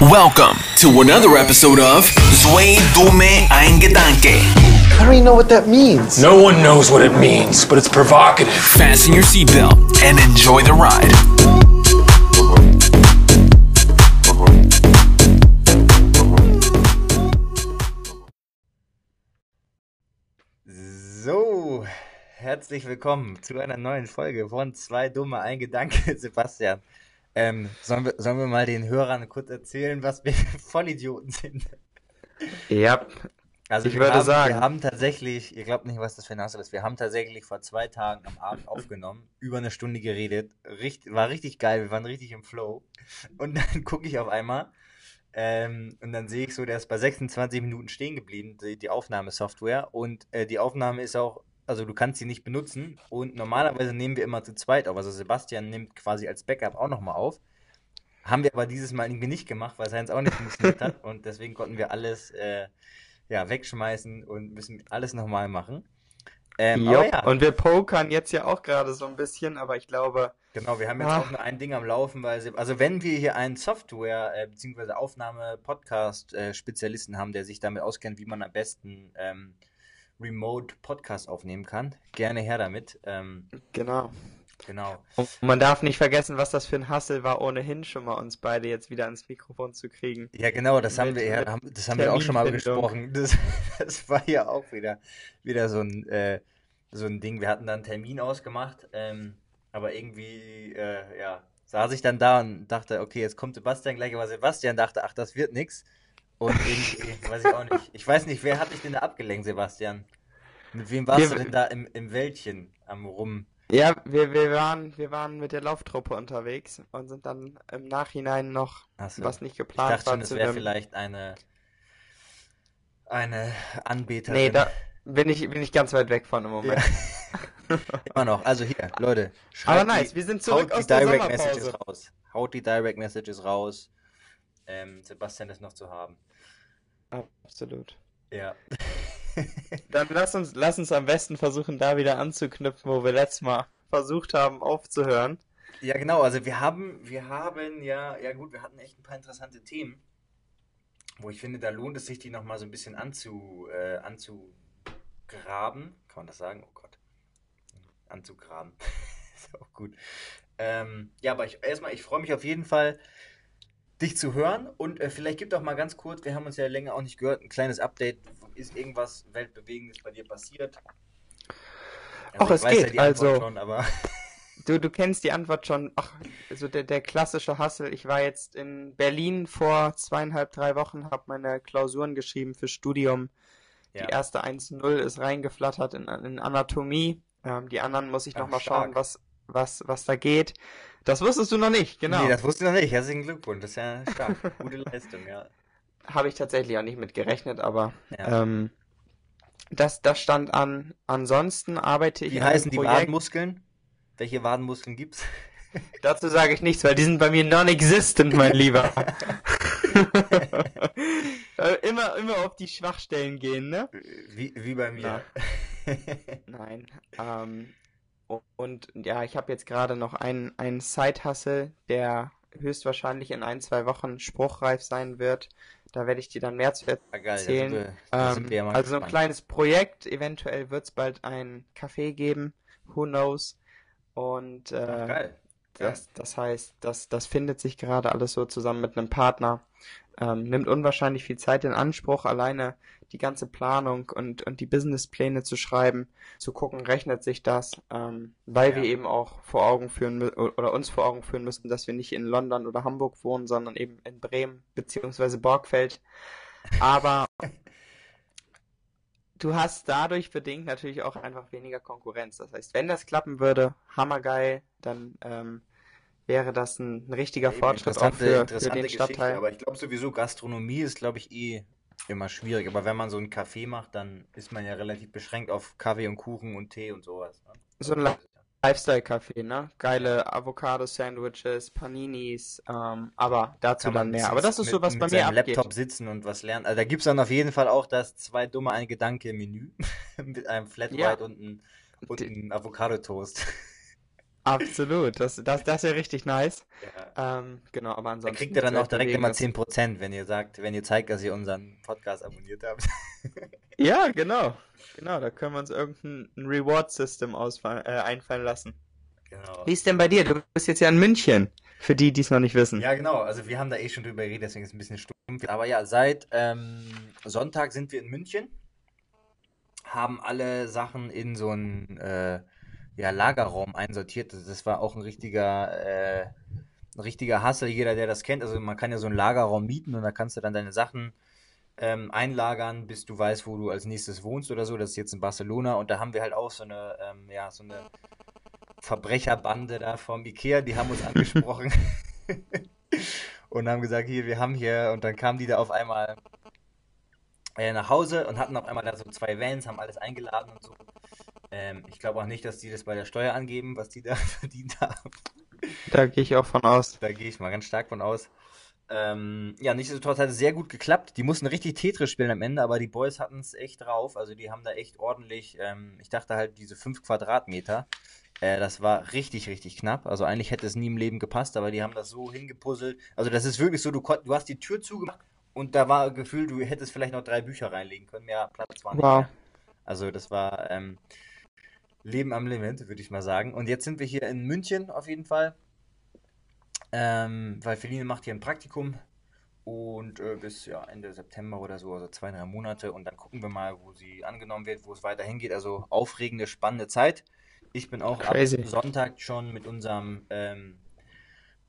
Welcome to another episode of Zwei Dumme Ein Gedanke. I don't even know what that means. No one knows what it means, but it's provocative. Fasten your seatbelt and enjoy the ride. So, herzlich willkommen zu einer neuen Folge von Zwei Dumme Ein Gedanke, Sebastian. Ähm, sollen, wir, sollen wir mal den Hörern kurz erzählen, was wir Vollidioten sind? Ja, Also Ich wir würde haben, sagen- Wir haben tatsächlich, ihr glaubt nicht, was das für ein Hassel ist, wir haben tatsächlich vor zwei Tagen am Abend aufgenommen, über eine Stunde geredet, Richt, war richtig geil, wir waren richtig im Flow. Und dann gucke ich auf einmal ähm, und dann sehe ich so, der ist bei 26 Minuten stehen geblieben, die, die Aufnahmesoftware. Und äh, die Aufnahme ist auch, also du kannst sie nicht benutzen. Und normalerweise nehmen wir immer zu zweit auf. Also Sebastian nimmt quasi als Backup auch nochmal auf. Haben wir aber dieses Mal irgendwie nicht gemacht, weil seins auch nicht funktioniert hat. Und deswegen konnten wir alles äh, ja, wegschmeißen und müssen alles nochmal machen. Ähm, ja, und wir pokern jetzt ja auch gerade so ein bisschen, aber ich glaube, Genau, wir haben jetzt Ah. auch nur ein Ding am Laufen, weil sie, also wenn wir hier einen Software- äh, bzw. Aufnahme-Podcast-Spezialisten haben, der sich damit auskennt, wie man am besten ähm, Remote Podcast aufnehmen kann, gerne her damit. Ähm, genau. genau. Und man darf nicht vergessen, was das für ein Hassel war, ohnehin schon mal uns beide jetzt wieder ans Mikrofon zu kriegen. Ja, genau, das haben Mit- wir ja, haben- das haben wir auch schon mal besprochen. Das, das war ja auch wieder, wieder so ein, äh, so ein Ding. Wir hatten dann einen Termin ausgemacht, ähm, aber irgendwie, äh, ja, saß ich dann da und dachte, okay, jetzt kommt Sebastian gleich, aber Sebastian dachte, ach, das wird nix. Und irgendwie, weiß ich auch nicht. Ich weiß nicht, wer hat dich denn da abgelenkt, Sebastian? Mit wem warst Wir- du denn da im, im Wäldchen am Rum? Ja, wir, wir waren, wir waren mit der Lauftruppe unterwegs und sind dann im Nachhinein noch, so. was nicht Ich geplant dachte war, schon, es wäre vielleicht eine, eine Anbeterin. Nee, da bin ich, bin ich ganz weit weg von im Moment. Immer noch. Also hier, Leute. Aber nice, die- wir sind zurück haut die aus der Direct Sommerpause. Messages raus. Haut die Direct Messages raus. Ähm, Sebastian ist noch zu haben. Absolut. Ja. Dann lass uns, lass uns am besten versuchen, da wieder anzuknüpfen, wo wir letztes Mal versucht haben aufzuhören. ja, genau. Also wir haben, wir haben ja, ja gut, wir hatten echt ein paar interessante Themen, wo ich finde, da lohnt es sich, die nochmal so ein bisschen anzu, äh, anzugraben. Kann man das sagen? Oh Gott. Anzugraben. ist auch gut. Ähm, ja, aber ich, erstmal, ich freue mich auf jeden Fall, dich zu hören und äh, vielleicht gibt auch mal ganz kurz, wir haben uns ja länger auch nicht gehört, ein kleines Update. Ist irgendwas Weltbewegendes bei dir passiert? Ach, ich es weiß ja geht, die Antwort also- Schon, aber Du, du kennst die Antwort schon. Ach, also der, der klassische Hassel. Ich war jetzt in Berlin vor zweieinhalb, drei Wochen, habe meine Klausuren geschrieben für Studium. ja. Die erste 1.0 ist reingeflattert in, in Anatomie. Ähm, die anderen muss ich Ach, noch mal stark. schauen, was, was, was da geht. Das wusstest du noch nicht, genau. Nee, das wusste ich noch nicht. Herzlichen Glückwunsch. Das ist ja stark. Gute Leistung, ja. Habe ich tatsächlich auch nicht mit gerechnet, aber ja. ähm, das, das stand an. Ansonsten arbeite ich Wie heißen die. Wadenmuskeln? Welche Wadenmuskeln gibt's? Dazu sage ich nichts, weil die sind bei mir non-existent, mein Lieber. Äh, immer, immer auf die Schwachstellen gehen, ne? Wie, wie bei mir. Nein. Ähm, u- und ja, ich habe jetzt gerade noch einen, einen Side-Hustle, der höchstwahrscheinlich in ein, zwei Wochen spruchreif sein wird. Da werde ich dir dann mehr zu Ah, geil, da sind erzählen. wir, da sind Ähm, ja mal also so ein kleines Projekt. Eventuell wird es bald ein Café geben. Who knows? Und äh, Ach, geil. das, das heißt, das, das findet sich gerade alles so zusammen mit einem Partner. Ähm, nimmt unwahrscheinlich viel Zeit in Anspruch, alleine die ganze Planung und, und die Businesspläne zu schreiben, zu gucken, rechnet sich das, ähm, weil Ja. wir eben auch vor Augen führen oder uns vor Augen führen müssen, dass wir nicht in London oder Hamburg wohnen, sondern eben in Bremen beziehungsweise Borgfeld. Aber du hast dadurch bedingt natürlich auch einfach weniger Konkurrenz. Das heißt, wenn das klappen würde, hammergeil, dann ähm, wäre das ein, ein richtiger Eben, Fortschritt auch für, für den Stadtteil. aber ich glaube sowieso, Gastronomie ist, glaube ich, eh immer schwierig. Aber wenn man so einen Kaffee macht, dann ist man ja relativ beschränkt auf Kaffee und Kuchen und Tee und sowas. Ne? So ein Li- Lifestyle-Café, ne? Geile Avocado-Sandwiches, Paninis, ähm, aber dazu dann mehr. Aber das ist mit, so, was mit bei mir abgeht. Laptop sitzen und was lernen. Also da gibt es dann auf jeden Fall auch das zwei dumme ein Gedanke Menü mit einem Flat Ja. White und einem, und einem Avocado Toast. Absolut, das, das, das wäre richtig nice. Ja. Ähm, genau, aber Da ansonsten. kriegt ihr dann auch direkt immer das- 10%, wenn ihr sagt, wenn ihr zeigt, dass ihr unseren Podcast abonniert habt. Ja, genau. Genau, da können wir uns irgendein Reward-System äh, einfallen lassen. genau. Wie ist denn bei dir? Du bist jetzt ja in München. Für die, die es noch nicht wissen. Ja, genau. Also wir haben da eh schon drüber geredet, deswegen ist es ein bisschen stumpf. Aber ja, seit ähm, Sonntag sind wir in München, haben alle Sachen in so einen äh, ja, Lagerraum einsortiert. Das, war auch ein richtiger, äh, ein richtiger Hassel, jeder, der das kennt. Also man kann ja so einen Lagerraum mieten und da kannst du dann deine Sachen ähm, einlagern, bis du weißt, wo du als nächstes wohnst oder so. Das ist jetzt in Barcelona und da haben wir halt auch so eine, ähm, ja, so eine Verbrecherbande da vom Ikea, die haben uns angesprochen und haben gesagt, hier, wir haben hier, und dann kamen die da auf einmal äh, nach Hause und hatten auf einmal da so zwei Vans, haben alles eingeladen und so. Ähm, ich glaube auch nicht, dass die das bei der Steuer angeben, was die da verdient haben. Da gehe ich auch von aus. Da gehe ich mal ganz stark von aus. Ähm, ja, nichtsdestotrotz hat es sehr gut geklappt. Die mussten richtig Tetris spielen am Ende, aber die Boys hatten es echt drauf. Also die haben da echt ordentlich, ähm, ich dachte halt, diese 5 Quadratmeter, äh, das war richtig, richtig knapp. Also eigentlich hätte es nie im Leben gepasst, aber die haben das so hingepuzzelt. Also das ist wirklich so, du, du hast die Tür zugemacht und da war Gefühl, du hättest vielleicht noch drei Bücher reinlegen können. Mehr Platz war nicht Wow. mehr. Also das war ähm, Leben am Limit, würde ich mal sagen. Und jetzt sind wir hier in München auf jeden Fall. Ähm, weil Feline macht hier ein Praktikum und äh, bis ja, Ende September oder so, also zwei, drei Monate. Und dann gucken wir mal, wo sie angenommen wird, wo es weiter hingeht. Also aufregende, spannende Zeit. Ich bin auch Crazy. ab Sonntag schon mit unserem ähm,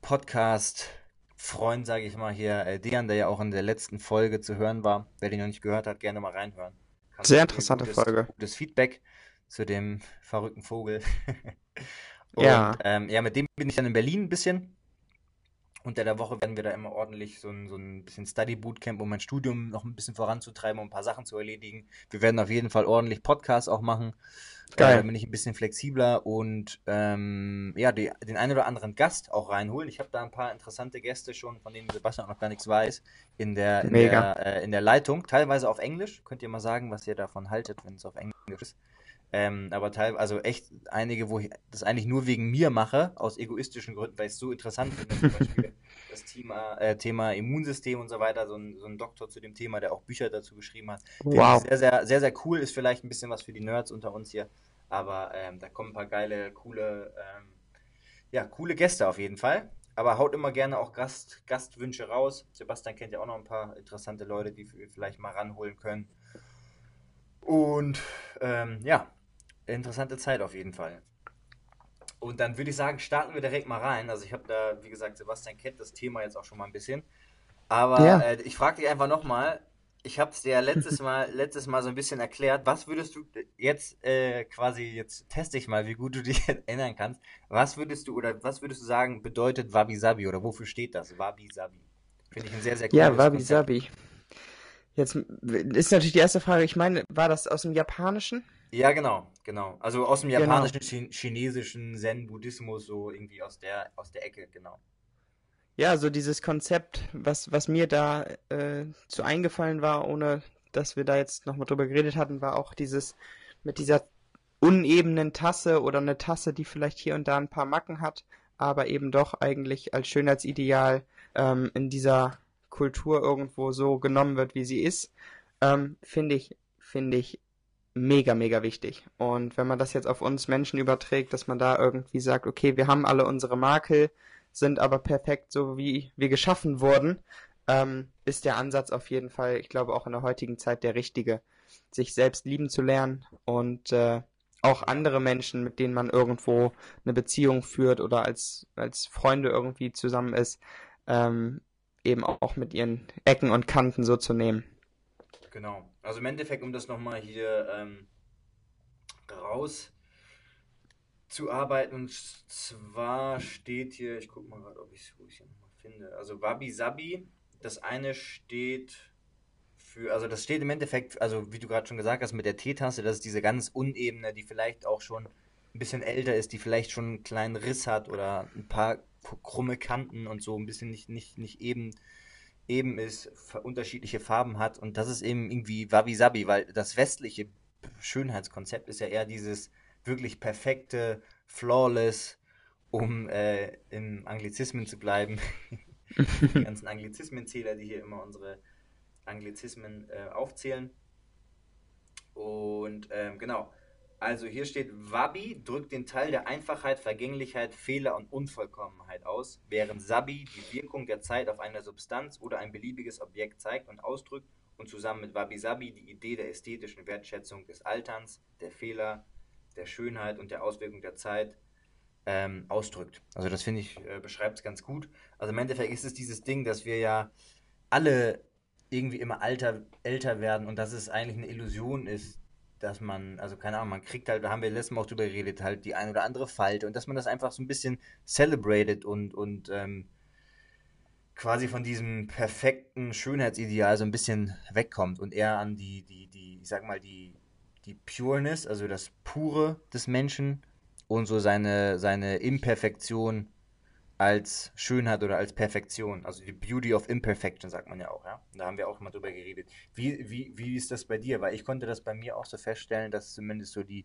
Podcast-Freund, sage ich mal hier, äh, Dejan, der ja auch in der letzten Folge zu hören war. Wer den noch nicht gehört hat, gerne mal reinhören. Sehr sehr interessante gutes, Folge. Gutes Feedback zu dem verrückten Vogel. Und Ja. ähm, ja, mit dem bin ich dann in Berlin ein bisschen. Unter der Woche werden wir da immer ordentlich so ein, so ein bisschen Study Bootcamp, um mein Studium noch ein bisschen voranzutreiben, um ein paar Sachen zu erledigen. Wir werden auf jeden Fall ordentlich Podcasts auch machen. Geil. Äh, da bin ich ein bisschen flexibler und ähm, ja, die, den einen oder anderen Gast auch reinholen. Ich habe da ein paar interessante Gäste schon, von denen Sebastian auch noch gar nichts weiß, in der, in der, äh, in der Leitung. Teilweise auf Englisch. Könnt ihr mal sagen, was ihr davon haltet, wenn es auf Englisch ist. Ähm, aber teilweise, also echt einige, wo ich das eigentlich nur wegen mir mache, aus egoistischen Gründen, weil ich es so interessant finde. Zum Beispiel das Thema, äh, Thema Immunsystem und so weiter, so ein, so ein Doktor zu dem Thema, der auch Bücher dazu geschrieben hat. Wow. sehr, sehr, sehr, sehr cool. Ist vielleicht ein bisschen was für die Nerds unter uns hier. Aber ähm, da kommen ein paar geile, coole, ähm, ja, coole Gäste auf jeden Fall. Aber haut immer gerne auch Gast, Gastwünsche raus. Sebastian kennt ja auch noch ein paar interessante Leute, die wir vielleicht mal ranholen können. Und ähm, ja, interessante Zeit auf jeden Fall. Und dann würde ich sagen, starten wir direkt mal rein. Also ich habe da, wie gesagt, Sebastian kennt das Thema jetzt auch schon mal ein bisschen. Aber Ja. äh, ich frage dich einfach nochmal, ich habe es dir ja letztes Mal, letztes Mal so ein bisschen erklärt. Was würdest du jetzt äh, quasi, jetzt teste ich mal, wie gut du dich erinnern kannst. Was würdest du oder was würdest du sagen, bedeutet Wabi Sabi oder wofür steht das? Wabi Sabi. Finde ich ein sehr, sehr Ja, cooles Wabi Konzept. Sabi. Jetzt ist natürlich die erste Frage, ich meine, war das aus dem Japanischen? Ja, genau, genau. Also aus dem Genau. japanischen, Chi- chinesischen Zen-Buddhismus, so irgendwie aus der, aus der Ecke, genau. Ja, so dieses Konzept, was, was mir da äh, zu eingefallen war, ohne dass wir da jetzt nochmal drüber geredet hatten, war auch dieses mit dieser unebenen Tasse oder eine Tasse, die vielleicht hier und da ein paar Macken hat, aber eben doch eigentlich als Schönheitsideal ähm, in dieser Kultur irgendwo so genommen wird, wie sie ist, ähm, finde ich, finde ich mega, mega wichtig. Und wenn man das jetzt auf uns Menschen überträgt, dass man da irgendwie sagt, okay, wir haben alle unsere Makel, sind aber perfekt so, wie wir geschaffen wurden, ähm, ist der Ansatz auf jeden Fall, ich glaube, auch in der heutigen Zeit der richtige, sich selbst lieben zu lernen und äh, auch andere Menschen, mit denen man irgendwo eine Beziehung führt oder als, als Freunde irgendwie zusammen ist, ähm, eben auch mit ihren Ecken und Kanten so zu nehmen. Genau. Also im Endeffekt, um das nochmal hier ähm, raus zu arbeiten, und zwar steht hier, ich gucke mal gerade, ob ich es hier nochmal finde. Also Wabi Sabi, das eine steht für, also das steht im Endeffekt, also wie du gerade schon gesagt hast, mit der Teetasse, das ist diese ganz unebene, die vielleicht auch schon ein bisschen älter ist, die vielleicht schon einen kleinen Riss hat oder ein paar krumme Kanten und so ein bisschen nicht, nicht, nicht eben eben ist, unterschiedliche Farben hat und das ist eben irgendwie Wabi-Sabi, weil das westliche Schönheitskonzept ist ja eher dieses wirklich perfekte, flawless um äh, im Anglizismen zu bleiben. die ganzen Anglizismenzähler, die hier immer unsere Anglizismen äh, aufzählen. Und ähm, genau, also hier steht, Wabi drückt den Teil der Einfachheit, Vergänglichkeit, Fehler und Unvollkommenheit aus, während Sabi die Wirkung der Zeit auf eine Substanz oder ein beliebiges Objekt zeigt und ausdrückt und zusammen mit Wabi Sabi die Idee der ästhetischen Wertschätzung des Alterns, der Fehler, der Schönheit und der Auswirkung der Zeit ähm, ausdrückt. Also das finde ich, äh, beschreibt es ganz gut. Also im Endeffekt ist es dieses Ding, dass wir ja alle irgendwie immer alter, älter werden und dass es eigentlich eine Illusion ist, dass man, also keine Ahnung, man kriegt halt, da haben wir letztes Mal auch drüber geredet, halt die ein oder andere Falte und dass man das einfach so ein bisschen celebrated und, und ähm, quasi von diesem perfekten Schönheitsideal so ein bisschen wegkommt und eher an die, die, die, ich sag mal, die, die Pureness, also das Pure des Menschen und so seine, seine Imperfektion als Schönheit oder als Perfektion. Also die Beauty of Imperfection, sagt man ja auch, ja. Da haben wir auch mal drüber geredet. Wie, wie, wie ist das bei dir? Weil ich konnte das bei mir auch so feststellen, dass zumindest so die,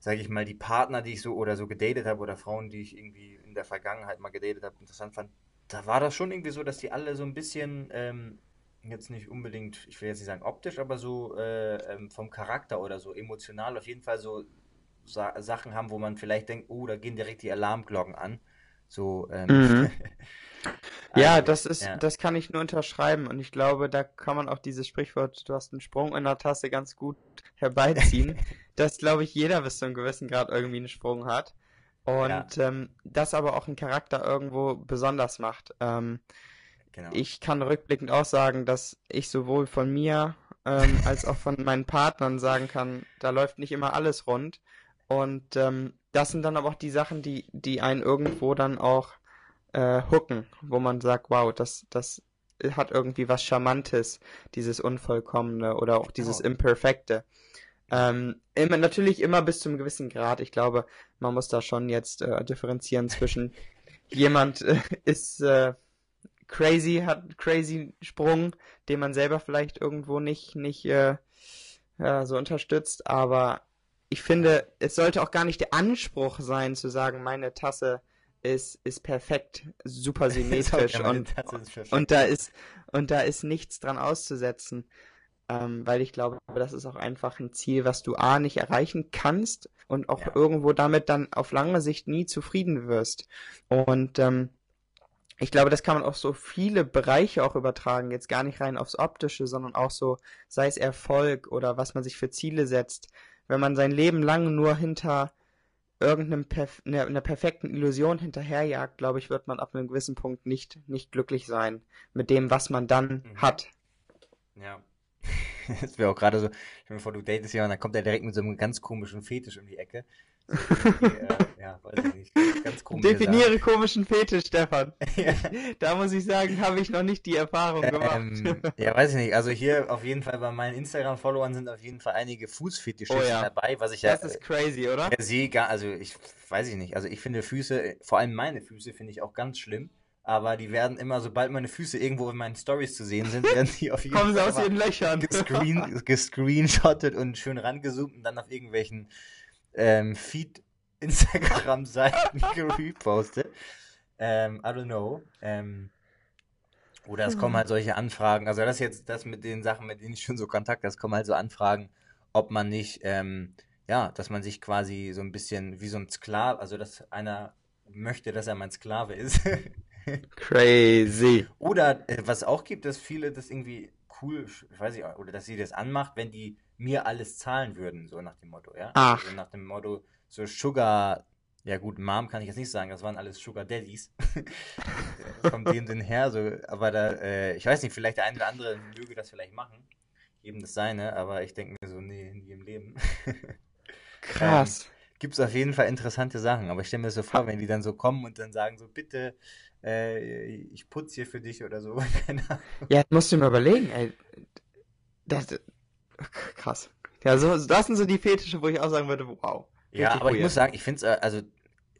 sage ich mal, die Partner, die ich so oder so gedatet habe oder Frauen, die ich irgendwie in der Vergangenheit mal gedatet habe, interessant fand, da war das schon irgendwie so, dass die alle so ein bisschen, ähm, jetzt nicht unbedingt, ich will jetzt nicht sagen optisch, aber so äh, ähm, vom Charakter oder so emotional auf jeden Fall so Sa Sachen haben, wo man vielleicht denkt, oh, da gehen direkt die Alarmglocken an. So, ähm, Mhm. Ja, also, das ist, ja. das kann ich nur unterschreiben und ich glaube, da kann man auch dieses Sprichwort, du hast einen Sprung in der Tasse ganz gut herbeiziehen, dass, glaube ich, jeder bis zu einem gewissen Grad irgendwie einen Sprung hat und ähm, das aber auch einen Charakter irgendwo besonders macht. Ähm, Genau. ich kann rückblickend auch sagen, dass ich sowohl von mir ähm, als auch von meinen Partnern sagen kann, da läuft nicht immer alles rund. Und ähm, das sind dann aber auch die Sachen, die, die einen irgendwo dann auch äh, hooken, wo man sagt, wow, das, das hat irgendwie was Charmantes, dieses Unvollkommene oder auch dieses Genau. Imperfekte. Ähm, immer, natürlich immer bis zum gewissen Grad. Ich glaube, man muss da schon jetzt äh, differenzieren zwischen jemand äh, ist äh, crazy, hat einen crazy Sprung, den man selber vielleicht irgendwo nicht, nicht äh, ja, so unterstützt, aber ich finde, es sollte auch gar nicht der Anspruch sein, zu sagen, meine Tasse ist, ist perfekt, super symmetrisch und, und da ist, und da ist nichts dran auszusetzen. Ähm, weil ich glaube, das ist auch einfach ein Ziel, was du A nicht erreichen kannst und auch Ja. irgendwo damit dann auf lange Sicht nie zufrieden wirst. Und ähm, ich glaube, das kann man auf so viele Bereiche auch übertragen, jetzt gar nicht rein aufs Optische, sondern auch so, sei es Erfolg oder was man sich für Ziele setzt. Wenn man sein Leben lang nur hinter irgendeinem perf einer, einer perfekten Illusion hinterherjagt, glaube ich, wird man ab einem gewissen Punkt nicht, nicht glücklich sein mit dem, was man dann Mhm. hat. Ja. Das wäre auch gerade so, stell dir vor, du datest jemanden, dann kommt er direkt mit so einem ganz komischen Fetisch um die Ecke. Äh, ja, weiß ich nicht. Ganz komische Definiere komischen Fetisch, Stefan. Da muss ich sagen, habe ich noch nicht die Erfahrung gemacht. Ähm, ja, weiß ich nicht. Also hier auf jeden Fall bei meinen Instagram-Followern sind auf jeden Fall einige Fußfetischisten Oh ja. dabei, was ich ja Das ist crazy, oder? gar, also ich weiß ich nicht. Also ich finde Füße, vor allem meine Füße, finde ich auch ganz schlimm. Aber die werden immer, sobald meine Füße irgendwo in meinen Stories zu sehen sind, werden die auf jeden Kommen sie Fall aus immer ihren Löchern. gescreen, gescreenshottet und schön rangezoomt und dann auf irgendwelchen ähm, Feed-Instagram-Seiten gepostet. Ähm, I don't know. Ähm, oder es kommen halt solche Anfragen, also das jetzt, das mit den Sachen, mit denen ich schon so Kontakt habe, es kommen halt so Anfragen, ob man nicht, ähm, ja, dass man sich quasi so ein bisschen wie so ein Sklave, also dass einer möchte, dass er mein Sklave ist. Crazy. Oder äh, was auch gibt, dass viele das irgendwie cool, ich weiß nicht, oder dass sie das anmacht, wenn die mir alles zahlen würden, so nach dem Motto, ja? Ach. Also nach dem Motto, so Sugar, ja gut, Mom kann ich jetzt nicht sagen, das waren alles Sugar Daddies. Von dem Sinn her, so, aber da, äh, ich weiß nicht, vielleicht der eine oder andere möge das vielleicht machen, jedem das seine, aber ich denke mir so, nee, nie im Leben. Krass. Gibt es auf jeden Fall interessante Sachen, aber ich stelle mir das so vor, wenn die dann so kommen und dann sagen so, bitte, äh, ich putze hier für dich oder so. Ja, musst du mir überlegen, ey. Das, krass. Ja, so, das sind so die Fetische, wo ich auch sagen würde, wow. Ja, aber ich weird. muss sagen, ich finde es, also,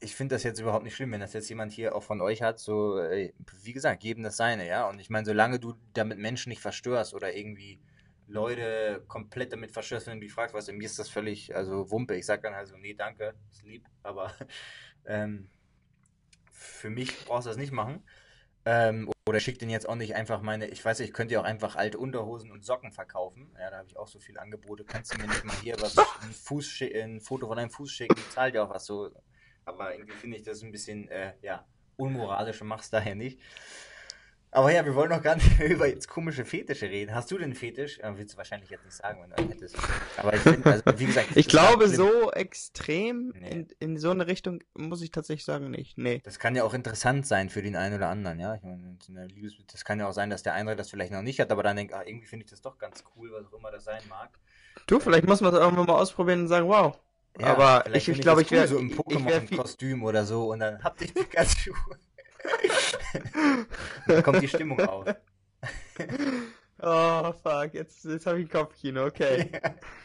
ich finde das jetzt überhaupt nicht schlimm, wenn das jetzt jemand hier auch von euch hat, so, äh, wie gesagt, jedem das seine, ja. Und ich meine, solange du damit Menschen nicht verstörst oder irgendwie Leute komplett damit verstörst, wenn du die fragst, was, mir ist das völlig, also Wumpe. Ich sag dann halt so, nee, danke, ist lieb, aber, ähm, für mich brauchst du das nicht machen. Ähm, oder schick den jetzt auch nicht einfach meine, ich weiß nicht, ich könnte ja auch einfach alte Unterhosen und Socken verkaufen. Ja, da habe ich auch so viele Angebote. Kannst du mir nicht mal hier was, ein, Fuß ein Foto von deinem Fuß schicken, ich zahl dir auch was so. Aber irgendwie finde ich das ein bisschen, äh, ja, unmoralisch und mach's daher nicht. Aber ja, wir wollen noch gar nicht über jetzt komische Fetische reden. Hast du denn einen Fetisch? Äh, willst du wahrscheinlich jetzt nicht sagen, wenn du einen hättest. Aber ich finde, also, wie gesagt, Ich das glaube, so extrem Nee. in, in so eine Richtung muss ich tatsächlich sagen, nicht. Nee. Das kann ja auch interessant sein für den einen oder anderen, ja. Ich meine, das kann ja auch sein, dass der eine das vielleicht noch nicht hat, aber dann denkt, ah, irgendwie finde ich das doch ganz cool, was auch immer das sein mag. Du, vielleicht muss man es irgendwann mal ausprobieren und sagen, wow. Ja, Aber ich, finde ich glaube, das ich wäre cool, so im Pokémon-Kostüm oder so und dann habt ihr Pikachu. dann kommt die Stimmung auf. Oh, fuck, jetzt, jetzt habe ich ein Kopfkino, okay.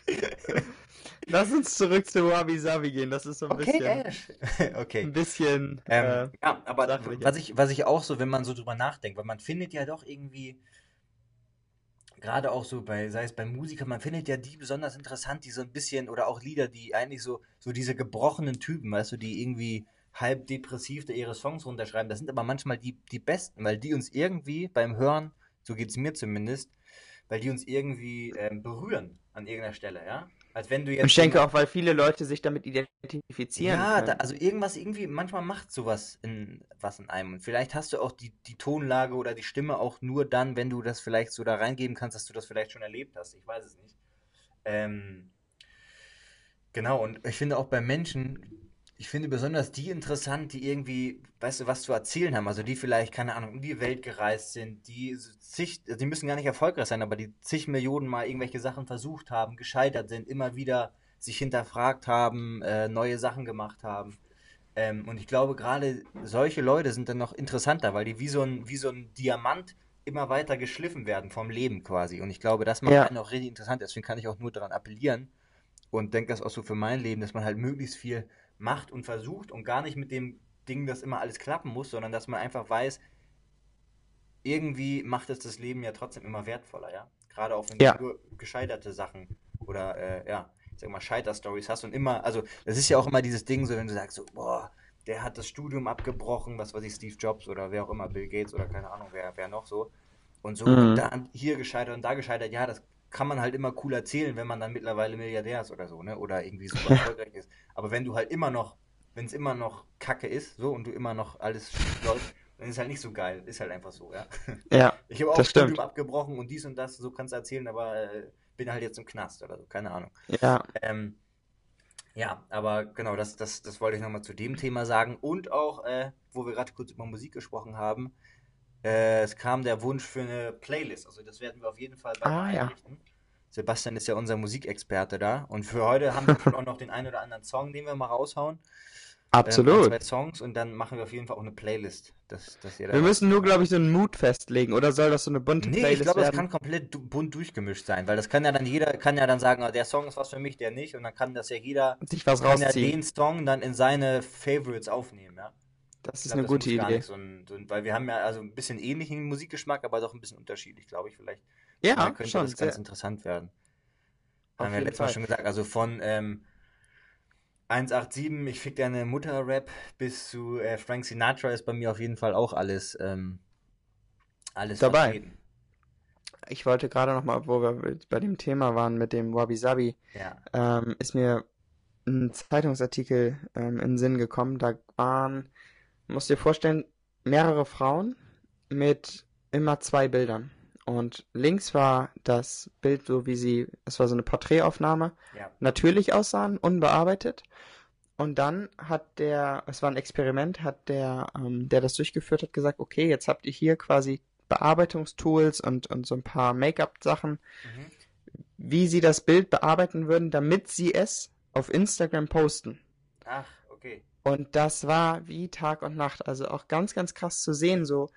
Lass uns zurück zu Wabi Sabi gehen, das ist so ein Okay, bisschen, Ash. okay. ein bisschen, Ähm, äh, ja, aber sachlicher. was ich, was ich auch so, wenn man so drüber nachdenkt, weil man findet ja doch irgendwie, gerade auch so bei, sei es bei Musikern, man findet ja die besonders interessant, die so ein bisschen, oder auch Lieder, die eigentlich so, so diese gebrochenen Typen, weißt du, die irgendwie halb depressiv da ihre Songs runterschreiben, das sind aber manchmal die, die besten, weil die uns irgendwie beim Hören, so geht es mir zumindest, weil die uns irgendwie ähm, berühren an irgendeiner Stelle, ja? Als wenn du jetzt. ich denke auch, weil viele Leute sich damit identifizieren Ja, da, also irgendwas irgendwie, manchmal macht sowas in was in einem. Und vielleicht hast du auch die, die Tonlage oder die Stimme auch nur dann, wenn du das vielleicht so da reingeben kannst, dass du das vielleicht schon erlebt hast. Ich weiß es nicht. Ähm, genau, und ich finde auch bei Menschen, ich finde besonders die interessant, die irgendwie, weißt du, was zu erzählen haben. Also die vielleicht, keine Ahnung, um die Welt gereist sind, die zig, die müssen gar nicht erfolgreich sein, aber die zig Millionen Mal irgendwelche Sachen versucht haben, gescheitert sind, immer wieder sich hinterfragt haben, äh, neue Sachen gemacht haben. Ähm, und ich glaube, gerade solche Leute sind dann noch interessanter, weil die wie so ein, wie so ein Diamant immer weiter geschliffen werden vom Leben quasi. Und ich glaube, das macht Ja. einen auch richtig interessant. Deswegen kann ich auch nur daran appellieren und denke das auch so für mein Leben, dass man halt möglichst viel macht und versucht und gar nicht mit dem Ding, dass immer alles klappen muss, sondern dass man einfach weiß, irgendwie macht es das Leben ja trotzdem immer wertvoller, ja. Gerade auch wenn Ja. du gescheiterte Sachen oder äh, ja, ich sag mal Scheiter-Stories hast und immer, also das ist ja auch immer dieses Ding, so wenn du sagst so, boah, der hat das Studium abgebrochen, was weiß ich, Steve Jobs oder wer auch immer, Bill Gates oder keine Ahnung, wer, wer noch so. Und so Mhm. da hier gescheitert und da gescheitert, ja, das kann man halt immer cool erzählen, wenn man dann mittlerweile Milliardär ist oder so, ne? Oder irgendwie super erfolgreich ist. Aber wenn du halt immer noch, wenn es immer noch Kacke ist, so und du immer noch alles läuft, dann ist halt nicht so geil. Ist halt einfach so, ja. Ja, Ich habe auch Das Studium stimmt. abgebrochen und dies und das, so kannst du erzählen, aber äh, bin halt jetzt im Knast oder so, keine Ahnung. ja. Ähm, ja, aber genau, das, das, das wollte ich nochmal zu dem Thema sagen. Und auch, äh, wo wir gerade kurz über Musik gesprochen haben, äh, es kam der Wunsch für eine Playlist. Also das werden wir auf jeden Fall bald Ah, ja. Sebastian ist ja unser Musikexperte da. Und für heute haben wir schon auch noch den einen oder anderen Song, den wir mal raushauen. Ähm, ein, Absolut. zwei Songs und dann machen wir auf jeden Fall auch eine Playlist. Dass, dass ihr da Wir müssen nur, glaube ich, so einen Mood festlegen. Oder soll das so eine bunte Nee, ich Playlist glaube, das werden? kann komplett du- bunt durchgemischt sein, weil das kann ja dann jeder, kann ja dann sagen, ah, der Song ist was für mich, der nicht, und dann kann das ja jeder, Sich was kann ja rausziehen. den Song dann in seine Favorites aufnehmen, ja. Das ist glaub, eine das gute Idee. so ein, so ein, weil wir haben ja also ein bisschen ähnlichen Musikgeschmack, aber doch ein bisschen unterschiedlich, glaube ich, vielleicht. Ja, Daher könnte schon. das ganz interessant werden. auf Haben wir letztes Mal schon gesagt, also von ähm, 187, ich fick deine Mutter Rap, bis zu äh, Frank Sinatra ist bei mir auf jeden Fall auch alles, ähm, alles Dabei. vertreten. Ich wollte gerade noch mal, wo wir bei dem Thema waren mit dem Wabi Sabi, Ja. ähm, ist mir ein Zeitungsartikel ähm, in den Sinn gekommen. Da waren, musst dir vorstellen, mehrere Frauen mit immer zwei Bildern. Und links war das Bild so, wie sie, es war so eine Porträtaufnahme, Ja. natürlich aussahen, unbearbeitet. Und dann hat der, es war ein Experiment, hat der, ähm, der das durchgeführt hat, gesagt, okay, jetzt habt ihr hier quasi Bearbeitungstools und, und so ein paar Make-up-Sachen, Mhm. wie sie das Bild bearbeiten würden, damit sie es auf Instagram posten. Ach. Und das war wie Tag und Nacht. Also auch ganz, ganz krass zu sehen, so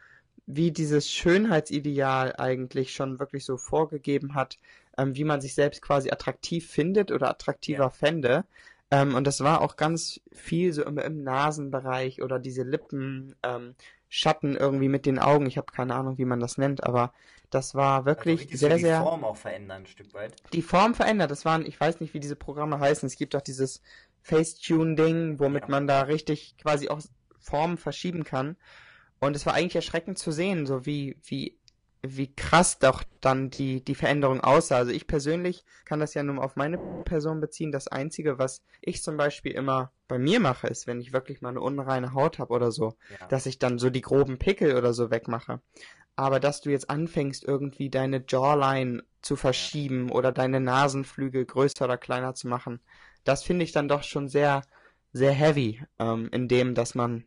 wie dieses Schönheitsideal eigentlich schon wirklich so vorgegeben hat, ähm, wie man sich selbst quasi attraktiv findet oder attraktiver Ja. fände. Ähm, und das war auch ganz viel so im, im Nasenbereich oder diese Lippen, ähm, Schatten irgendwie mit den Augen. Ich habe keine Ahnung, wie man das nennt, aber das war Also wirklich richtig sehr, so die sehr Form auch verändern ein Stück weit. die Form verändert. Das waren, ich weiß nicht, wie diese Programme heißen. Es gibt auch dieses Facetune-Ding, womit Ja. man da richtig quasi auch Formen verschieben kann. Und es war eigentlich erschreckend zu sehen, so wie, wie, wie krass doch dann die, die Veränderung aussah. Also ich persönlich kann das ja nur auf meine Person beziehen. Das Einzige, was ich zum Beispiel immer bei mir mache, ist, wenn ich wirklich mal eine unreine Haut habe oder so, Ja. dass ich dann so die groben Pickel oder so wegmache. Aber dass du jetzt anfängst, irgendwie deine Jawline zu verschieben oder deine Nasenflügel größer oder kleiner zu machen, das finde ich dann doch schon sehr, sehr heavy, ähm, in dem, dass man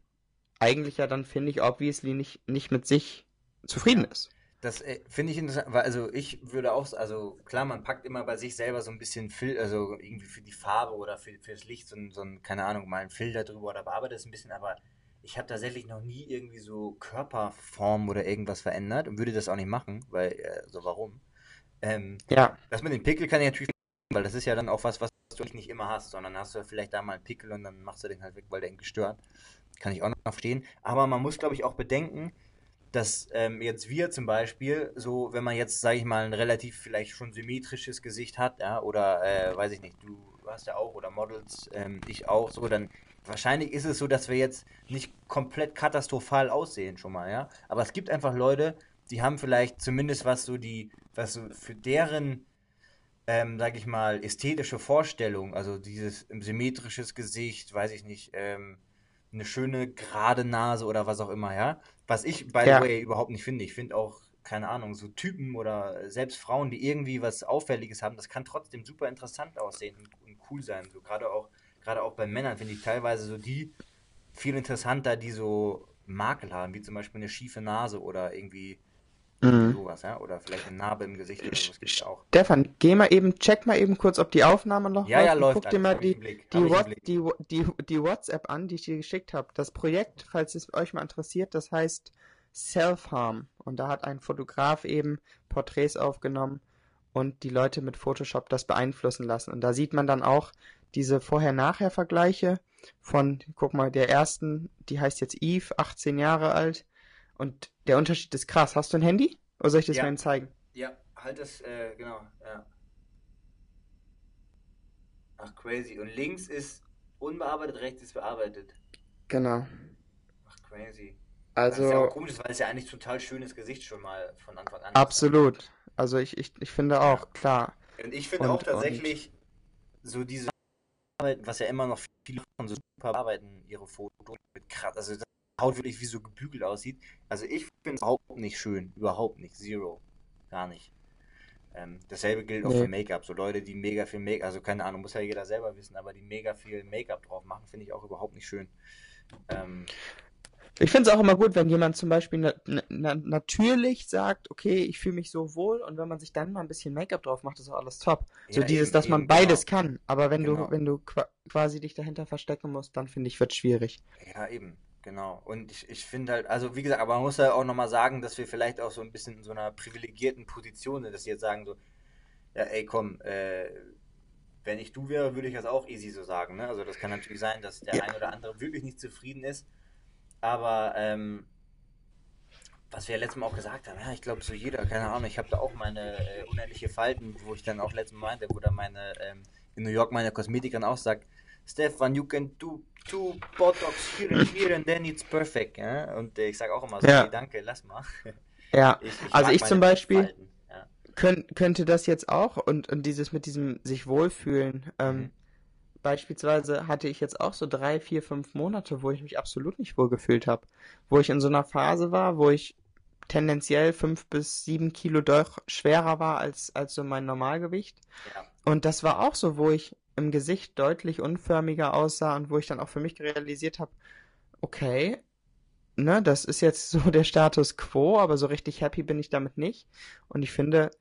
eigentlich ja dann, finde ich, obviously nicht, nicht mit sich zufrieden ist. Das äh, finde ich interessant, weil also ich würde auch, also klar, man packt immer bei sich selber so ein bisschen Fil also irgendwie für die Farbe oder für, fürs Licht so ein, so ein, keine Ahnung, mal einen Filter drüber oder bearbeitet es ein bisschen, aber ich habe tatsächlich noch nie irgendwie so Körperform oder irgendwas verändert und würde das auch nicht machen, weil, äh, so warum? Ähm, Ja, das mit dem Pickel kann ich natürlich weil das ist ja dann auch was, was du nicht immer hast, sondern hast du vielleicht da mal einen Pickel und dann machst du den halt weg, weil der ihn gestört. Kann ich auch noch verstehen. Aber man muss, glaube ich, auch bedenken, dass ähm, jetzt wir zum Beispiel, so, wenn man jetzt, sage ich mal, ein relativ vielleicht schon symmetrisches Gesicht hat, ja, oder äh, weiß ich nicht, du hast ja auch, oder Models, ähm, ich auch, so, dann wahrscheinlich ist es so, dass wir jetzt nicht komplett katastrophal aussehen schon mal, ja. Aber es gibt einfach Leute, die haben vielleicht zumindest was so die, was so für deren, ähm, sag ich mal, ästhetische Vorstellung, also dieses symmetrisches Gesicht, weiß ich nicht, ähm, eine schöne gerade Nase oder was auch immer, ja. Was ich, by Ja. the way, überhaupt nicht finde. Ich finde auch, keine Ahnung, so Typen oder selbst Frauen, die irgendwie was Auffälliges haben, das kann trotzdem super interessant aussehen und, und cool sein. So gerade auch, gerade auch bei Männern finde ich teilweise so die viel interessanter, die so Makel haben, wie zum Beispiel eine schiefe Nase oder irgendwie Mhm. sowas, ja. Oder vielleicht eine Narbe im Gesicht oder sowas gibt's ja auch. Stefan, geh mal eben, check mal eben kurz, ob die Aufnahme noch Ja, ja, und läuft Guck dir mal die, die, What, die, die, die WhatsApp an, die ich dir geschickt habe. Das Projekt, falls es euch mal interessiert, das heißt Self-Harm. Und da hat ein Fotograf eben Porträts aufgenommen und die Leute mit Photoshop das beeinflussen lassen. Und da sieht man dann auch diese Vorher-Nachher-Vergleiche von, guck mal, der ersten, die heißt jetzt Eve, 18 Jahre alt. Und der Unterschied ist krass. Hast du ein Handy? Oder soll ich das Ja. mal eben zeigen? Ja, halt das, äh, genau, ja. Ach, crazy. Und links ist unbearbeitet, rechts ist bearbeitet. Genau. Ach, crazy. das ist ja Also, auch komisch, weil es ja eigentlich total schönes Gesicht schon mal von Anfang an ist. absolut. Also ich, ich, ich finde auch, klar. Und ich finde Und- auch tatsächlich so diese Arbeit, was ja immer noch viele machen, so super arbeiten ihre Fotos mit krass, also das Haut wirklich wie so gebügelt aussieht. Also ich finde es überhaupt nicht schön, überhaupt nicht, zero, gar nicht. Ähm, dasselbe gilt auch Nee. für Make-up. So Leute, die mega viel Make-up, also keine Ahnung, muss ja jeder selber wissen, aber die mega viel Make-up drauf machen, finde ich auch überhaupt nicht schön. Ähm, Ich finde es auch immer gut, wenn jemand zum Beispiel na, na, natürlich sagt, okay, ich fühle mich so wohl und wenn man sich dann mal ein bisschen Make-up drauf macht, ist auch alles top. So Ja, dieses, eben, dass man eben, beides genau. kann. Aber wenn Genau. du, wenn du qua quasi dich dahinter verstecken musst, dann finde ich, wird schwierig. Ja, eben, genau. Und ich, ich finde halt, also wie gesagt, aber man muss ja auch nochmal sagen, dass wir vielleicht auch so ein bisschen in so einer privilegierten Position sind, dass sie jetzt sagen so, ja, ey, komm, äh, wenn ich du wäre, würde ich das auch easy so sagen, ne? Also das kann natürlich sein, dass der Ja. ein oder andere wirklich nicht zufrieden ist, aber ähm, was wir ja letztes Mal auch gesagt haben, ja, ich glaube so jeder, keine Ahnung, ich habe da auch meine äh, unendliche Falten, wo ich dann auch letztes Mal meinte, wo dann meine, ähm, in New York meine Kosmetikerin auch sagt, Stefan, you can do two Botox here and here and then it's perfect. Ja? Und äh, ich sage auch immer so, Ja. nee, danke, lass mal. Ja, Ich, ich also ich zum Beispiel Ja. könnt, könnte das jetzt auch und, und dieses mit diesem sich wohlfühlen, ähm, Mhm. Beispielsweise hatte ich jetzt auch so drei, vier, fünf Monate, wo ich mich absolut nicht wohl gefühlt habe. Wo ich in so einer Phase war, wo ich tendenziell fünf bis sieben Kilo doch schwerer war als, als so mein Normalgewicht. Ja. Und das war auch so, wo ich im Gesicht deutlich unförmiger aussah und wo ich dann auch für mich realisiert habe, okay, ne, das ist jetzt so der Status quo, aber so richtig happy bin ich damit nicht. Und ich finde,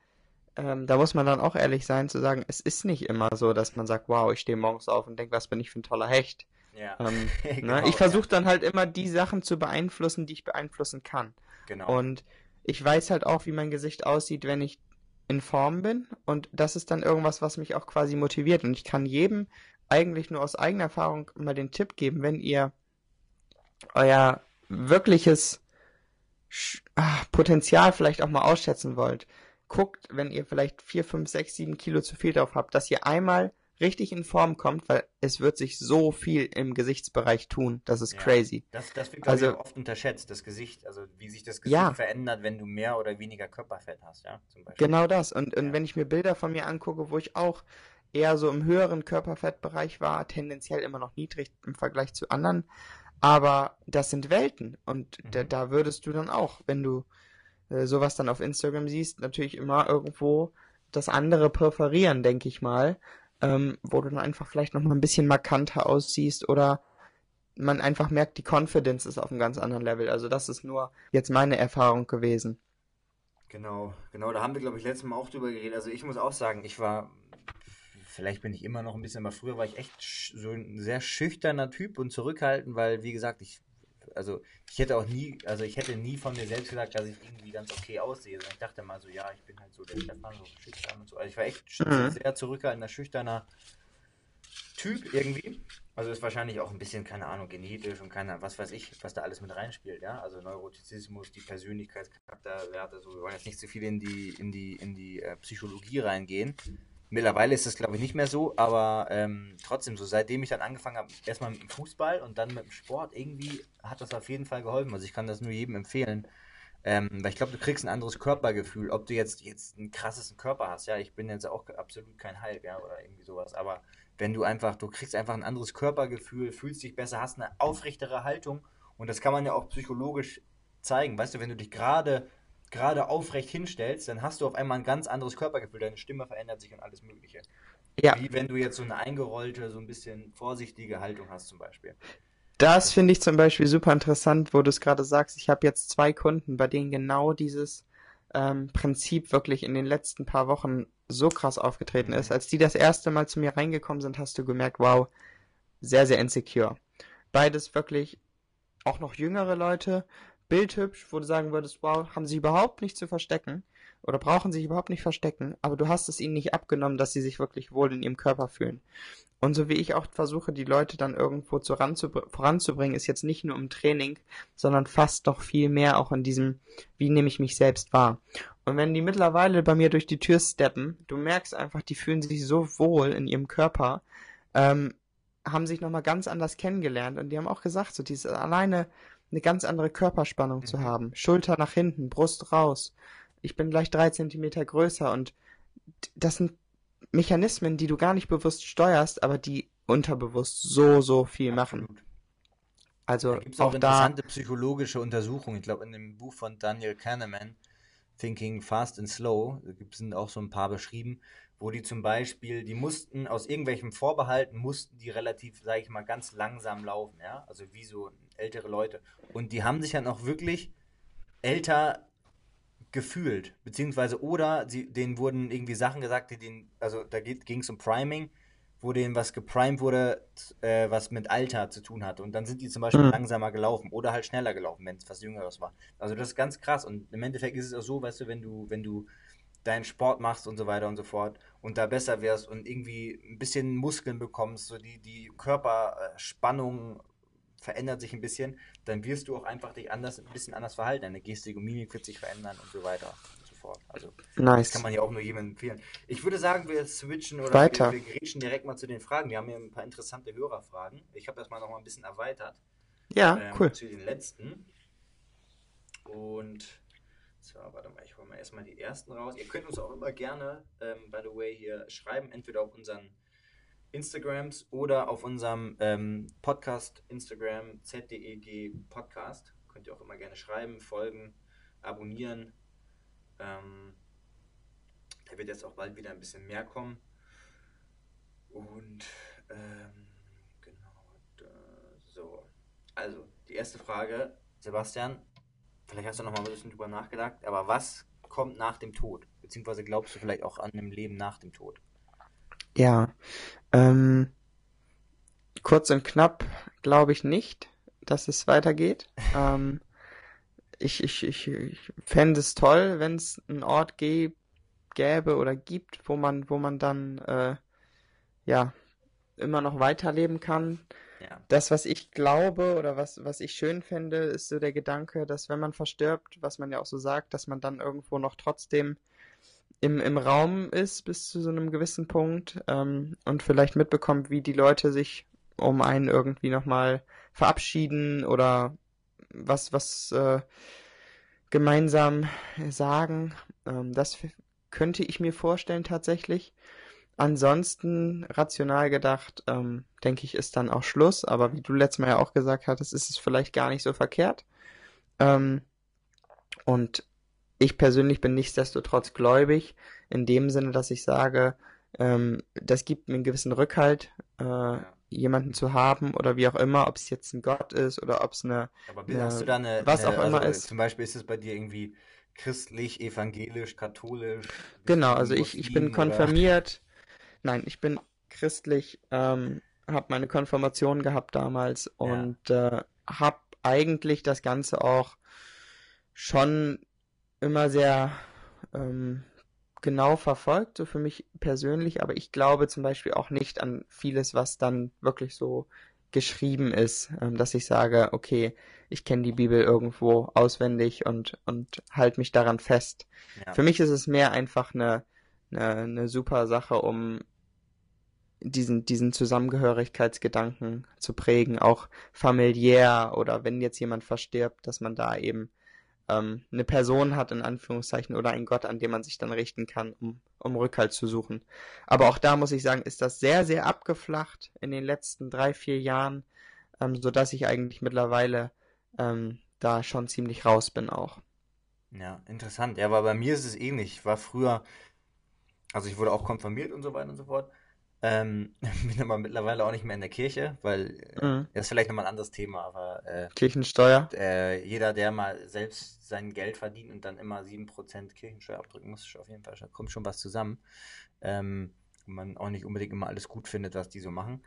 ähm, da muss man dann auch ehrlich sein zu sagen, es ist nicht immer so, dass man sagt, wow, ich stehe morgens auf und denke, was bin ich für ein toller Hecht. Ja. Ähm, Genau, ne? Ich versuche dann halt immer die Sachen zu beeinflussen, die ich beeinflussen kann. Genau. Und ich weiß halt auch, wie mein Gesicht aussieht, wenn ich in Form bin. Und das ist dann irgendwas, was mich auch quasi motiviert. Und ich kann jedem eigentlich nur aus eigener Erfahrung mal den Tipp geben, wenn ihr euer wirkliches ah, Potenzial vielleicht auch mal ausschätzen wollt. Guckt, wenn ihr vielleicht 4, 5, 6, 7 Kilo zu viel drauf habt, dass ihr einmal richtig in Form kommt, weil es wird sich so viel im Gesichtsbereich tun. Das ist Ja. crazy. Das, das wird, Also- ich, oft unterschätzt, das Gesicht, also wie sich das Gesicht Ja. verändert, wenn du mehr oder weniger Körperfett hast, ja, zum Beispiel. Genau das. Und, und Ja. wenn ich mir Bilder von mir angucke, wo ich auch eher so im höheren Körperfettbereich war, tendenziell immer noch niedrig im Vergleich zu anderen, aber das sind Welten. Und da, Mhm. da würdest du dann auch, wenn du äh, sowas dann auf Instagram siehst, natürlich immer irgendwo das andere präferieren, denke ich mal, ähm, wo du dann einfach vielleicht noch mal ein bisschen markanter aussiehst oder man einfach merkt, die Confidence ist auf einem ganz anderen Level. Also das ist nur jetzt meine Erfahrung gewesen. Genau, genau, da haben wir, glaube ich, letztes Mal auch drüber geredet. Also ich muss auch sagen, ich war, vielleicht bin ich immer noch ein bisschen, aber früher war ich echt so ein sehr schüchterner Typ und zurückhaltend, weil, wie gesagt, ich, also ich hätte auch nie, also ich hätte nie von mir selbst gesagt, dass ich irgendwie ganz okay aussehe. sondern Ich dachte mal so, ja, ich bin halt so der Stefan, so schüchtern und so. Also ich war echt Mhm. sehr zurückhaltender, schüchterner Typ irgendwie. Also ist wahrscheinlich auch ein bisschen, keine Ahnung, genetisch und keine, was weiß ich, was da alles mit reinspielt, ja. Also Neurotizismus, die Persönlichkeitscharakterwerte, so, wir wollen jetzt nicht zu viel in die, in die, in die äh, Psychologie reingehen. Mittlerweile ist das, glaube ich, nicht mehr so, aber ähm, trotzdem so, seitdem ich dann angefangen habe, erstmal mit dem Fußball und dann mit dem Sport, irgendwie hat das auf jeden Fall geholfen. Also ich kann das nur jedem empfehlen. Ähm, weil ich glaube, du kriegst ein anderes Körpergefühl, ob du jetzt, jetzt einen krassesten Körper hast, ja, ich bin jetzt auch absolut kein Hulk, ja, oder irgendwie sowas, aber wenn du einfach, du kriegst einfach ein anderes Körpergefühl, fühlst dich besser, hast eine aufrechtere Haltung und das kann man ja auch psychologisch zeigen, weißt du, wenn du dich gerade gerade aufrecht hinstellst, dann hast du auf einmal ein ganz anderes Körpergefühl, deine Stimme verändert sich und alles mögliche. Ja. Wie wenn du jetzt so eine eingerollte, so ein bisschen vorsichtige Haltung hast zum Beispiel. Das finde ich zum Beispiel super interessant, wo du es gerade sagst. Ich habe jetzt zwei Kunden, bei denen genau dieses ähm, Prinzip wirklich in den letzten paar Wochen so krass aufgetreten ist. Als die das erste Mal zu mir reingekommen sind, hast du gemerkt, wow, sehr, sehr insecure. Beides wirklich auch noch jüngere Leute, bildhübsch, wo du sagen würdest, wow, haben sie überhaupt nicht zu verstecken oder brauchen sich überhaupt nicht verstecken, aber du hast es ihnen nicht abgenommen, dass sie sich wirklich wohl in ihrem Körper fühlen. Und so wie ich auch versuche, die Leute dann irgendwo zu ranzubr- voranzubringen, ist jetzt nicht nur im Training, sondern fast noch viel mehr auch in diesem, wie nehme ich mich selbst wahr. Und wenn die mittlerweile bei mir durch die Tür steppen, du merkst einfach, die fühlen sich so wohl in ihrem Körper, ähm, haben sich nochmal ganz anders kennengelernt und die haben auch gesagt, so dieses alleine eine ganz andere Körperspannung zu Mhm. haben. Schulter nach hinten, Brust raus. Ich bin gleich drei Zentimeter größer und das sind Mechanismen, die du gar nicht bewusst steuerst, aber die unterbewusst so, so viel machen. Absolut. Also Da gibt es auch, auch da, interessante psychologische Untersuchungen. Ich glaube, in dem Buch von Daniel Kahneman, Thinking Fast and Slow, da gibt es auch so ein paar beschrieben, wo die zum Beispiel, die mussten aus irgendwelchen Vorbehalten, mussten die relativ, sage ich mal, ganz langsam laufen, ja, also wie so ältere Leute. Und die haben sich dann auch wirklich älter gefühlt, beziehungsweise oder sie, denen wurden irgendwie Sachen gesagt, die den, also da ging es um Priming, wo denen was geprimed wurde, äh, was mit Alter zu tun hatte. Und dann sind die zum Beispiel Mhm. langsamer gelaufen oder halt schneller gelaufen, wenn es was Jüngeres war. Also das ist ganz krass. Und im Endeffekt ist es auch so, weißt du, wenn du, wenn du deinen Sport machst und so weiter und so fort und da besser wirst und irgendwie ein bisschen Muskeln bekommst, so die, die Körperspannung verändert sich ein bisschen, dann wirst du auch einfach dich anders, ein bisschen anders verhalten. Deine Gestik und Mimik wird sich verändern und so weiter und so fort. Also das nice. kann man ja auch nur jedem empfehlen. Ich würde sagen, wir switchen oder Weiter. wir, wir grätschen direkt mal zu den Fragen. Wir haben hier ein paar interessante Hörerfragen. Ich habe das mal noch mal ein bisschen erweitert Ja, ähm, cool. zu den letzten. Und zwar, warte mal, ich hole mal erstmal die ersten raus. Ihr könnt uns auch immer gerne, ähm, by the way, hier schreiben, entweder auf unseren Instagrams oder auf unserem ähm, Podcast Instagram ZDEG Podcast. Könnt ihr auch immer gerne schreiben, folgen, abonnieren. Ähm, da wird jetzt auch bald wieder ein bisschen mehr kommen. Und ähm, genau, da, so. Also, die erste Frage, Sebastian, vielleicht hast du noch mal ein bisschen drüber nachgedacht, aber was kommt nach dem Tod? Beziehungsweise glaubst du vielleicht auch an einem Leben nach dem Tod? Ja, ähm, kurz und knapp glaube ich nicht, dass es weitergeht. Ähm, ich, ich, ich, ich fände es toll, wenn es einen Ort gä- gäbe oder gibt, wo man, wo man dann, äh, ja, immer noch weiterleben kann. Ja. Das, was ich glaube oder was, was ich schön finde, ist so der Gedanke, dass wenn man verstirbt, was man ja auch so sagt, dass man dann irgendwo noch trotzdem im, im Raum ist bis zu so einem gewissen Punkt ähm, und vielleicht mitbekommt, wie die Leute sich um einen irgendwie nochmal verabschieden oder was, was äh, gemeinsam sagen. Ähm, das könnte ich mir vorstellen tatsächlich. Ansonsten, rational gedacht, ähm, denke ich, ist dann auch Schluss. Aber wie du letztes Mal ja auch gesagt hattest, ist es vielleicht gar nicht so verkehrt. Ähm, und ich persönlich bin nichtsdestotrotz gläubig, in dem Sinne, dass ich sage, ähm, das gibt mir einen gewissen Rückhalt, äh, jemanden zu haben oder wie auch immer, ob es jetzt ein Gott ist oder ob es eine, Aber hast du da eine, was eine, auch immer also, ist. Zum Beispiel ist es bei dir irgendwie christlich, evangelisch, katholisch? Genau, also ich, ich bin konfirmiert. Nein, ich bin christlich, ähm, habe meine Konfirmation gehabt damals und äh, habe eigentlich das Ganze auch schon immer sehr ähm, genau verfolgt, so für mich persönlich, aber ich glaube zum Beispiel auch nicht an vieles, was dann wirklich so geschrieben ist, ähm, dass ich sage, okay, ich kenne die Bibel irgendwo auswendig und, und halte mich daran fest. Ja. Für mich ist es mehr einfach eine, eine, eine super Sache, um diesen, diesen Zusammengehörigkeitsgedanken zu prägen, auch familiär oder wenn jetzt jemand verstirbt, dass man da eben ähm, eine Person hat, in Anführungszeichen, oder einen Gott, an dem man sich dann richten kann, um, um Rückhalt zu suchen. Aber auch da muss ich sagen, ist das sehr, sehr abgeflacht in den letzten drei, vier Jahren, ähm, sodass ich eigentlich mittlerweile ähm, da schon ziemlich raus bin auch. Ja, interessant. Ja, aber bei mir ist es ähnlich. Ich war früher, also ich wurde auch konfirmiert und so weiter und so fort. Ähm, bin aber mittlerweile auch nicht mehr in der Kirche, weil äh, Mhm. das ist vielleicht nochmal ein anderes Thema, aber äh, Kirchensteuer. äh, jeder, der mal selbst sein Geld verdient und dann immer 7% Kirchensteuer abdrücken muss, auf jeden Fall, da kommt schon was zusammen. Ähm, und man auch nicht unbedingt immer alles gut findet, was die so machen.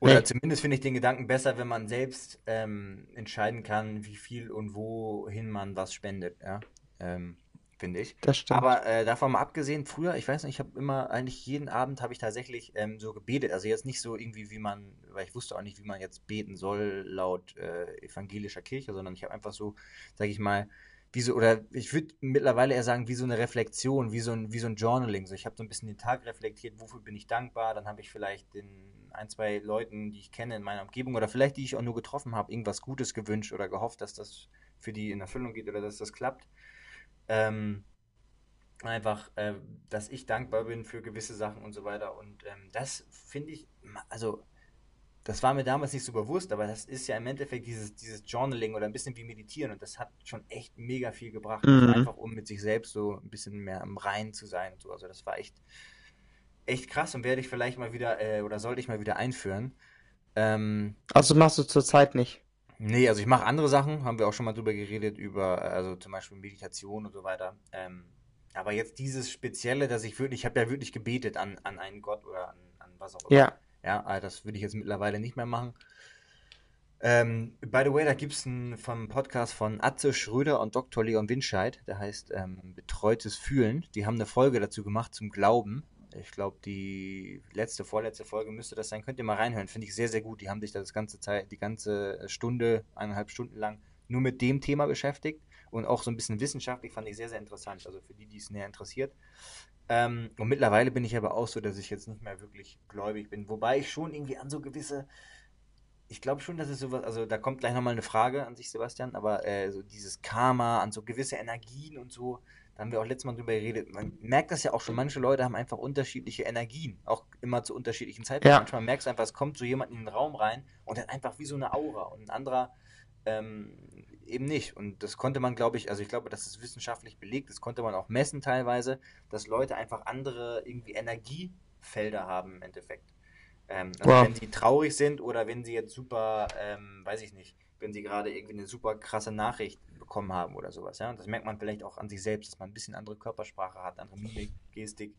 Oder Nee. zumindest finde ich den Gedanken besser, wenn man selbst ähm, entscheiden kann, wie viel und wohin man was spendet, ja. Ähm, finde ich. Das stimmt. Aber äh, davon mal abgesehen, früher, ich weiß nicht, ich habe immer, eigentlich jeden Abend habe ich tatsächlich ähm, so gebetet. Also jetzt nicht so irgendwie, wie man, weil ich wusste auch nicht, wie man jetzt beten soll laut äh, evangelischer Kirche, sondern ich habe einfach so, sage ich mal, wie so, oder ich würde mittlerweile eher sagen, wie so eine Reflexion, wie so ein, wie so ein Journaling. So, ich habe so ein bisschen den Tag reflektiert, wofür bin ich dankbar, dann habe ich vielleicht den ein, zwei Leuten, die ich kenne in meiner Umgebung oder vielleicht die ich auch nur getroffen habe, irgendwas Gutes gewünscht oder gehofft, dass das für die in Erfüllung geht oder dass das klappt. Ähm, einfach, äh, dass ich dankbar bin für gewisse Sachen und so weiter. Und ähm, das finde ich, also das war mir damals nicht so bewusst, aber das ist ja im Endeffekt dieses, dieses Journaling oder ein bisschen wie Meditieren und das hat schon echt mega viel gebracht. Mhm. Also einfach um mit sich selbst so ein bisschen mehr im Reinen zu sein und so. Also das war echt, echt krass und werde ich vielleicht mal wieder, äh, oder sollte ich mal wieder einführen. Ähm, Also machst du zurzeit nicht. Nee, also ich mache andere Sachen, haben wir auch schon mal drüber geredet, über, äh, also zum Beispiel Meditation und so weiter. Ähm, aber jetzt dieses Spezielle, dass ich wirklich, ich habe ja wirklich gebetet an, an einen Gott oder an, an was auch immer. Ja. Ja, äh, das würde ich jetzt mittlerweile nicht mehr machen. Ähm, by the way, da gibt es einen vom Podcast von Atze Schröder und Dr. Leon Winscheid, der heißt ähm, Betreutes Fühlen. Die haben eine Folge dazu gemacht zum Glauben. Ich glaube, die letzte, vorletzte Folge müsste das sein. Könnt ihr mal reinhören. Finde ich sehr, sehr gut. Die haben sich das ganze Zeit, die ganze Stunde, eineinhalb Stunden lang nur mit dem Thema beschäftigt und auch so ein bisschen wissenschaftlich fand ich sehr, sehr interessant. Also für die, die es näher interessiert. Ähm, und mittlerweile bin ich aber auch so, dass ich jetzt nicht mehr wirklich gläubig bin. Wobei ich schon irgendwie an so gewisse, ich glaube schon, dass es sowas, also da kommt gleich nochmal eine Frage an sich, Sebastian, aber äh, so dieses Karma, an so gewisse Energien und so, da haben wir auch letztes Mal drüber geredet. Man merkt das ja auch schon, manche Leute haben einfach unterschiedliche Energien, auch immer zu unterschiedlichen Zeitpunkten. Ja. Manchmal merkst du einfach, es kommt so jemand in den Raum rein und hat einfach wie so eine Aura und ein anderer ähm, eben nicht. Und das konnte man, glaube ich, also ich glaube, das ist wissenschaftlich belegt, das konnte man auch messen teilweise, dass Leute einfach andere irgendwie Energiefelder haben im Endeffekt. Ähm, also Wow. wenn sie traurig sind oder wenn sie jetzt super, ähm, weiß ich nicht, wenn sie gerade irgendwie eine super krasse Nachricht bekommen haben oder sowas, ja. Und das merkt man vielleicht auch an sich selbst, dass man ein bisschen andere Körpersprache hat, andere Mimik, Gestik,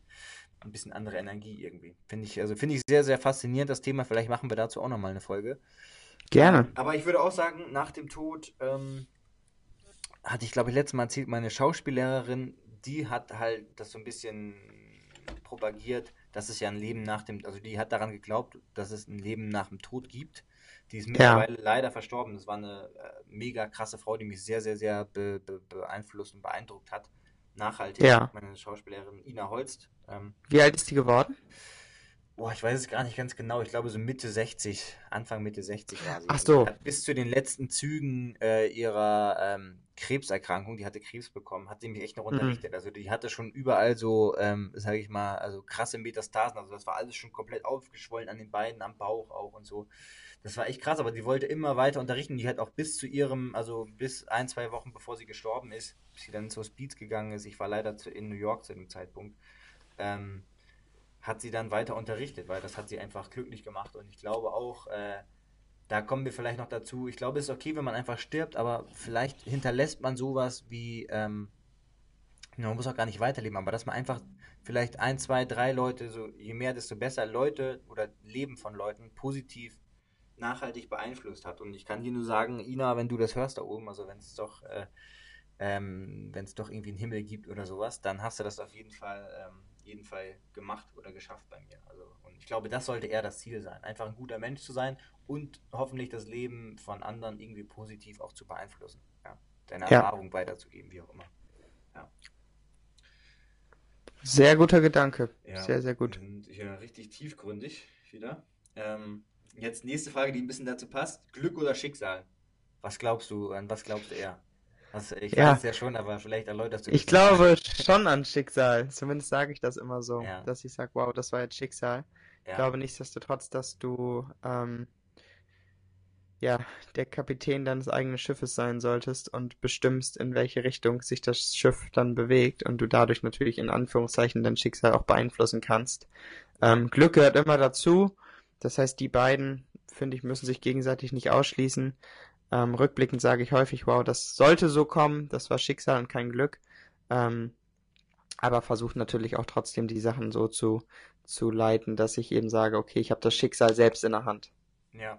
ein bisschen andere Energie irgendwie. Finde ich, also finde ich sehr, sehr faszinierend, das Thema. Vielleicht machen wir dazu auch nochmal eine Folge. Gerne. Aber ich würde auch sagen, nach dem Tod ähm, hatte ich, glaube ich, letztes Mal erzählt, meine Schauspiellehrerin, die hat halt das so ein bisschen propagiert, dass es ja ein Leben nach dem, also die hat daran geglaubt, dass es ein Leben nach dem Tod gibt. Die ist mittlerweile leider verstorben. Das war eine äh, mega krasse Frau, die mich sehr, sehr, sehr be be beeinflusst und beeindruckt hat. nachhaltig. Ja. Meine Schauspielerin Ina Holst. Ähm, Wie alt ist die geworden? boah, ich weiß es gar nicht ganz genau. Ich glaube so Mitte 60, Anfang Mitte 60 war sie. Ach so. Bis zu den letzten Zügen äh, ihrer ähm, Krebserkrankung, die hatte Krebs bekommen, hat sie mich echt noch Mhm. unterrichtet. Also die hatte schon überall so, ähm, sage ich mal, also krasse Metastasen. Also das war alles schon komplett aufgeschwollen an den Beinen, am Bauch auch und so. Das war echt krass, aber die wollte immer weiter unterrichten. Die hat auch bis zu ihrem, also bis ein, zwei Wochen bevor sie gestorben ist, bis sie dann ins Hospiz gegangen ist. Ich war leider zu, in New York zu dem Zeitpunkt. Ähm, hat sie dann weiter unterrichtet, weil das hat sie einfach glücklich gemacht. Und ich glaube auch, äh, da kommen wir vielleicht noch dazu. Ich glaube, es ist okay, wenn man einfach stirbt, aber vielleicht hinterlässt man sowas wie, ähm, man muss auch gar nicht weiterleben, aber dass man einfach vielleicht ein, zwei, drei Leute, so je mehr, desto besser Leute oder Leben von Leuten positiv nachhaltig beeinflusst hat. Und ich kann dir nur sagen, Ina, wenn du das hörst da oben, also wenn es doch, äh, ähm, doch irgendwie einen Himmel gibt oder sowas, dann hast du das auf jeden Fall, ähm, jeden Fall gemacht oder geschafft bei mir. Also, und ich glaube, das sollte eher das Ziel sein, einfach ein guter Mensch zu sein und hoffentlich das Leben von anderen irgendwie positiv auch zu beeinflussen. Ja, deine Ja. Erfahrung weiterzugeben, wie auch immer. Sehr guter Gedanke. Ja, Sehr, sehr gut. Hier richtig tiefgründig wieder. Ähm, jetzt nächste Frage, die ein bisschen dazu passt. Glück oder Schicksal? Was glaubst du, an was glaubst du eher? Was, ich Ja. weiß es ja schon, aber vielleicht erläuterst du Ich glaube schon an Schicksal. Zumindest sage ich das immer so, Ja. dass ich sage, wow, das war jetzt Schicksal. Ich Ja. glaube nichtsdestotrotz, dass du ähm, ja der Kapitän deines eigenen Schiffes sein solltest und bestimmst, in welche Richtung sich das Schiff dann bewegt und du dadurch natürlich in Anführungszeichen dein Schicksal auch beeinflussen kannst. Ähm, Glück gehört immer dazu. Das heißt, die beiden, finde ich, müssen sich gegenseitig nicht ausschließen. Ähm, rückblickend sage ich häufig, wow, das sollte so kommen, das war Schicksal und kein Glück. Ähm, aber versucht natürlich auch trotzdem die Sachen so zu, zu leiten, dass ich eben sage, okay, ich habe das Schicksal selbst in der Hand. Ja.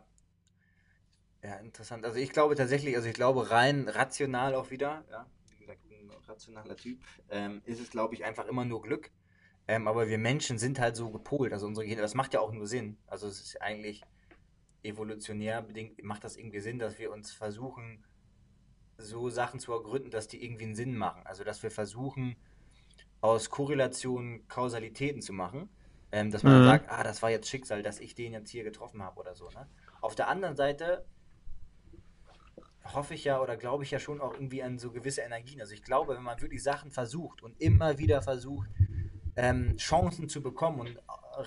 Ja, interessant. Also ich glaube tatsächlich, also ich glaube rein rational auch wieder, ja, wie gesagt, ein rationaler Typ, ähm, ist es, glaube ich, einfach immer nur Glück. Ähm, aber wir Menschen sind halt so gepolt, also unsere Gehirne, das macht ja auch nur Sinn. Also es ist eigentlich evolutionär bedingt, macht das irgendwie Sinn, dass wir uns versuchen, so Sachen zu ergründen, dass die irgendwie einen Sinn machen. Also dass wir versuchen, aus Korrelationen Kausalitäten zu machen. Ähm, dass man Mhm. sagt, ah, das war jetzt Schicksal, dass ich den jetzt hier getroffen habe oder so. Ne? Auf der anderen Seite hoffe ich ja oder glaube ich ja schon auch irgendwie an so gewisse Energien. Also ich glaube, wenn man wirklich Sachen versucht und immer wieder versucht, ähm, Chancen zu bekommen und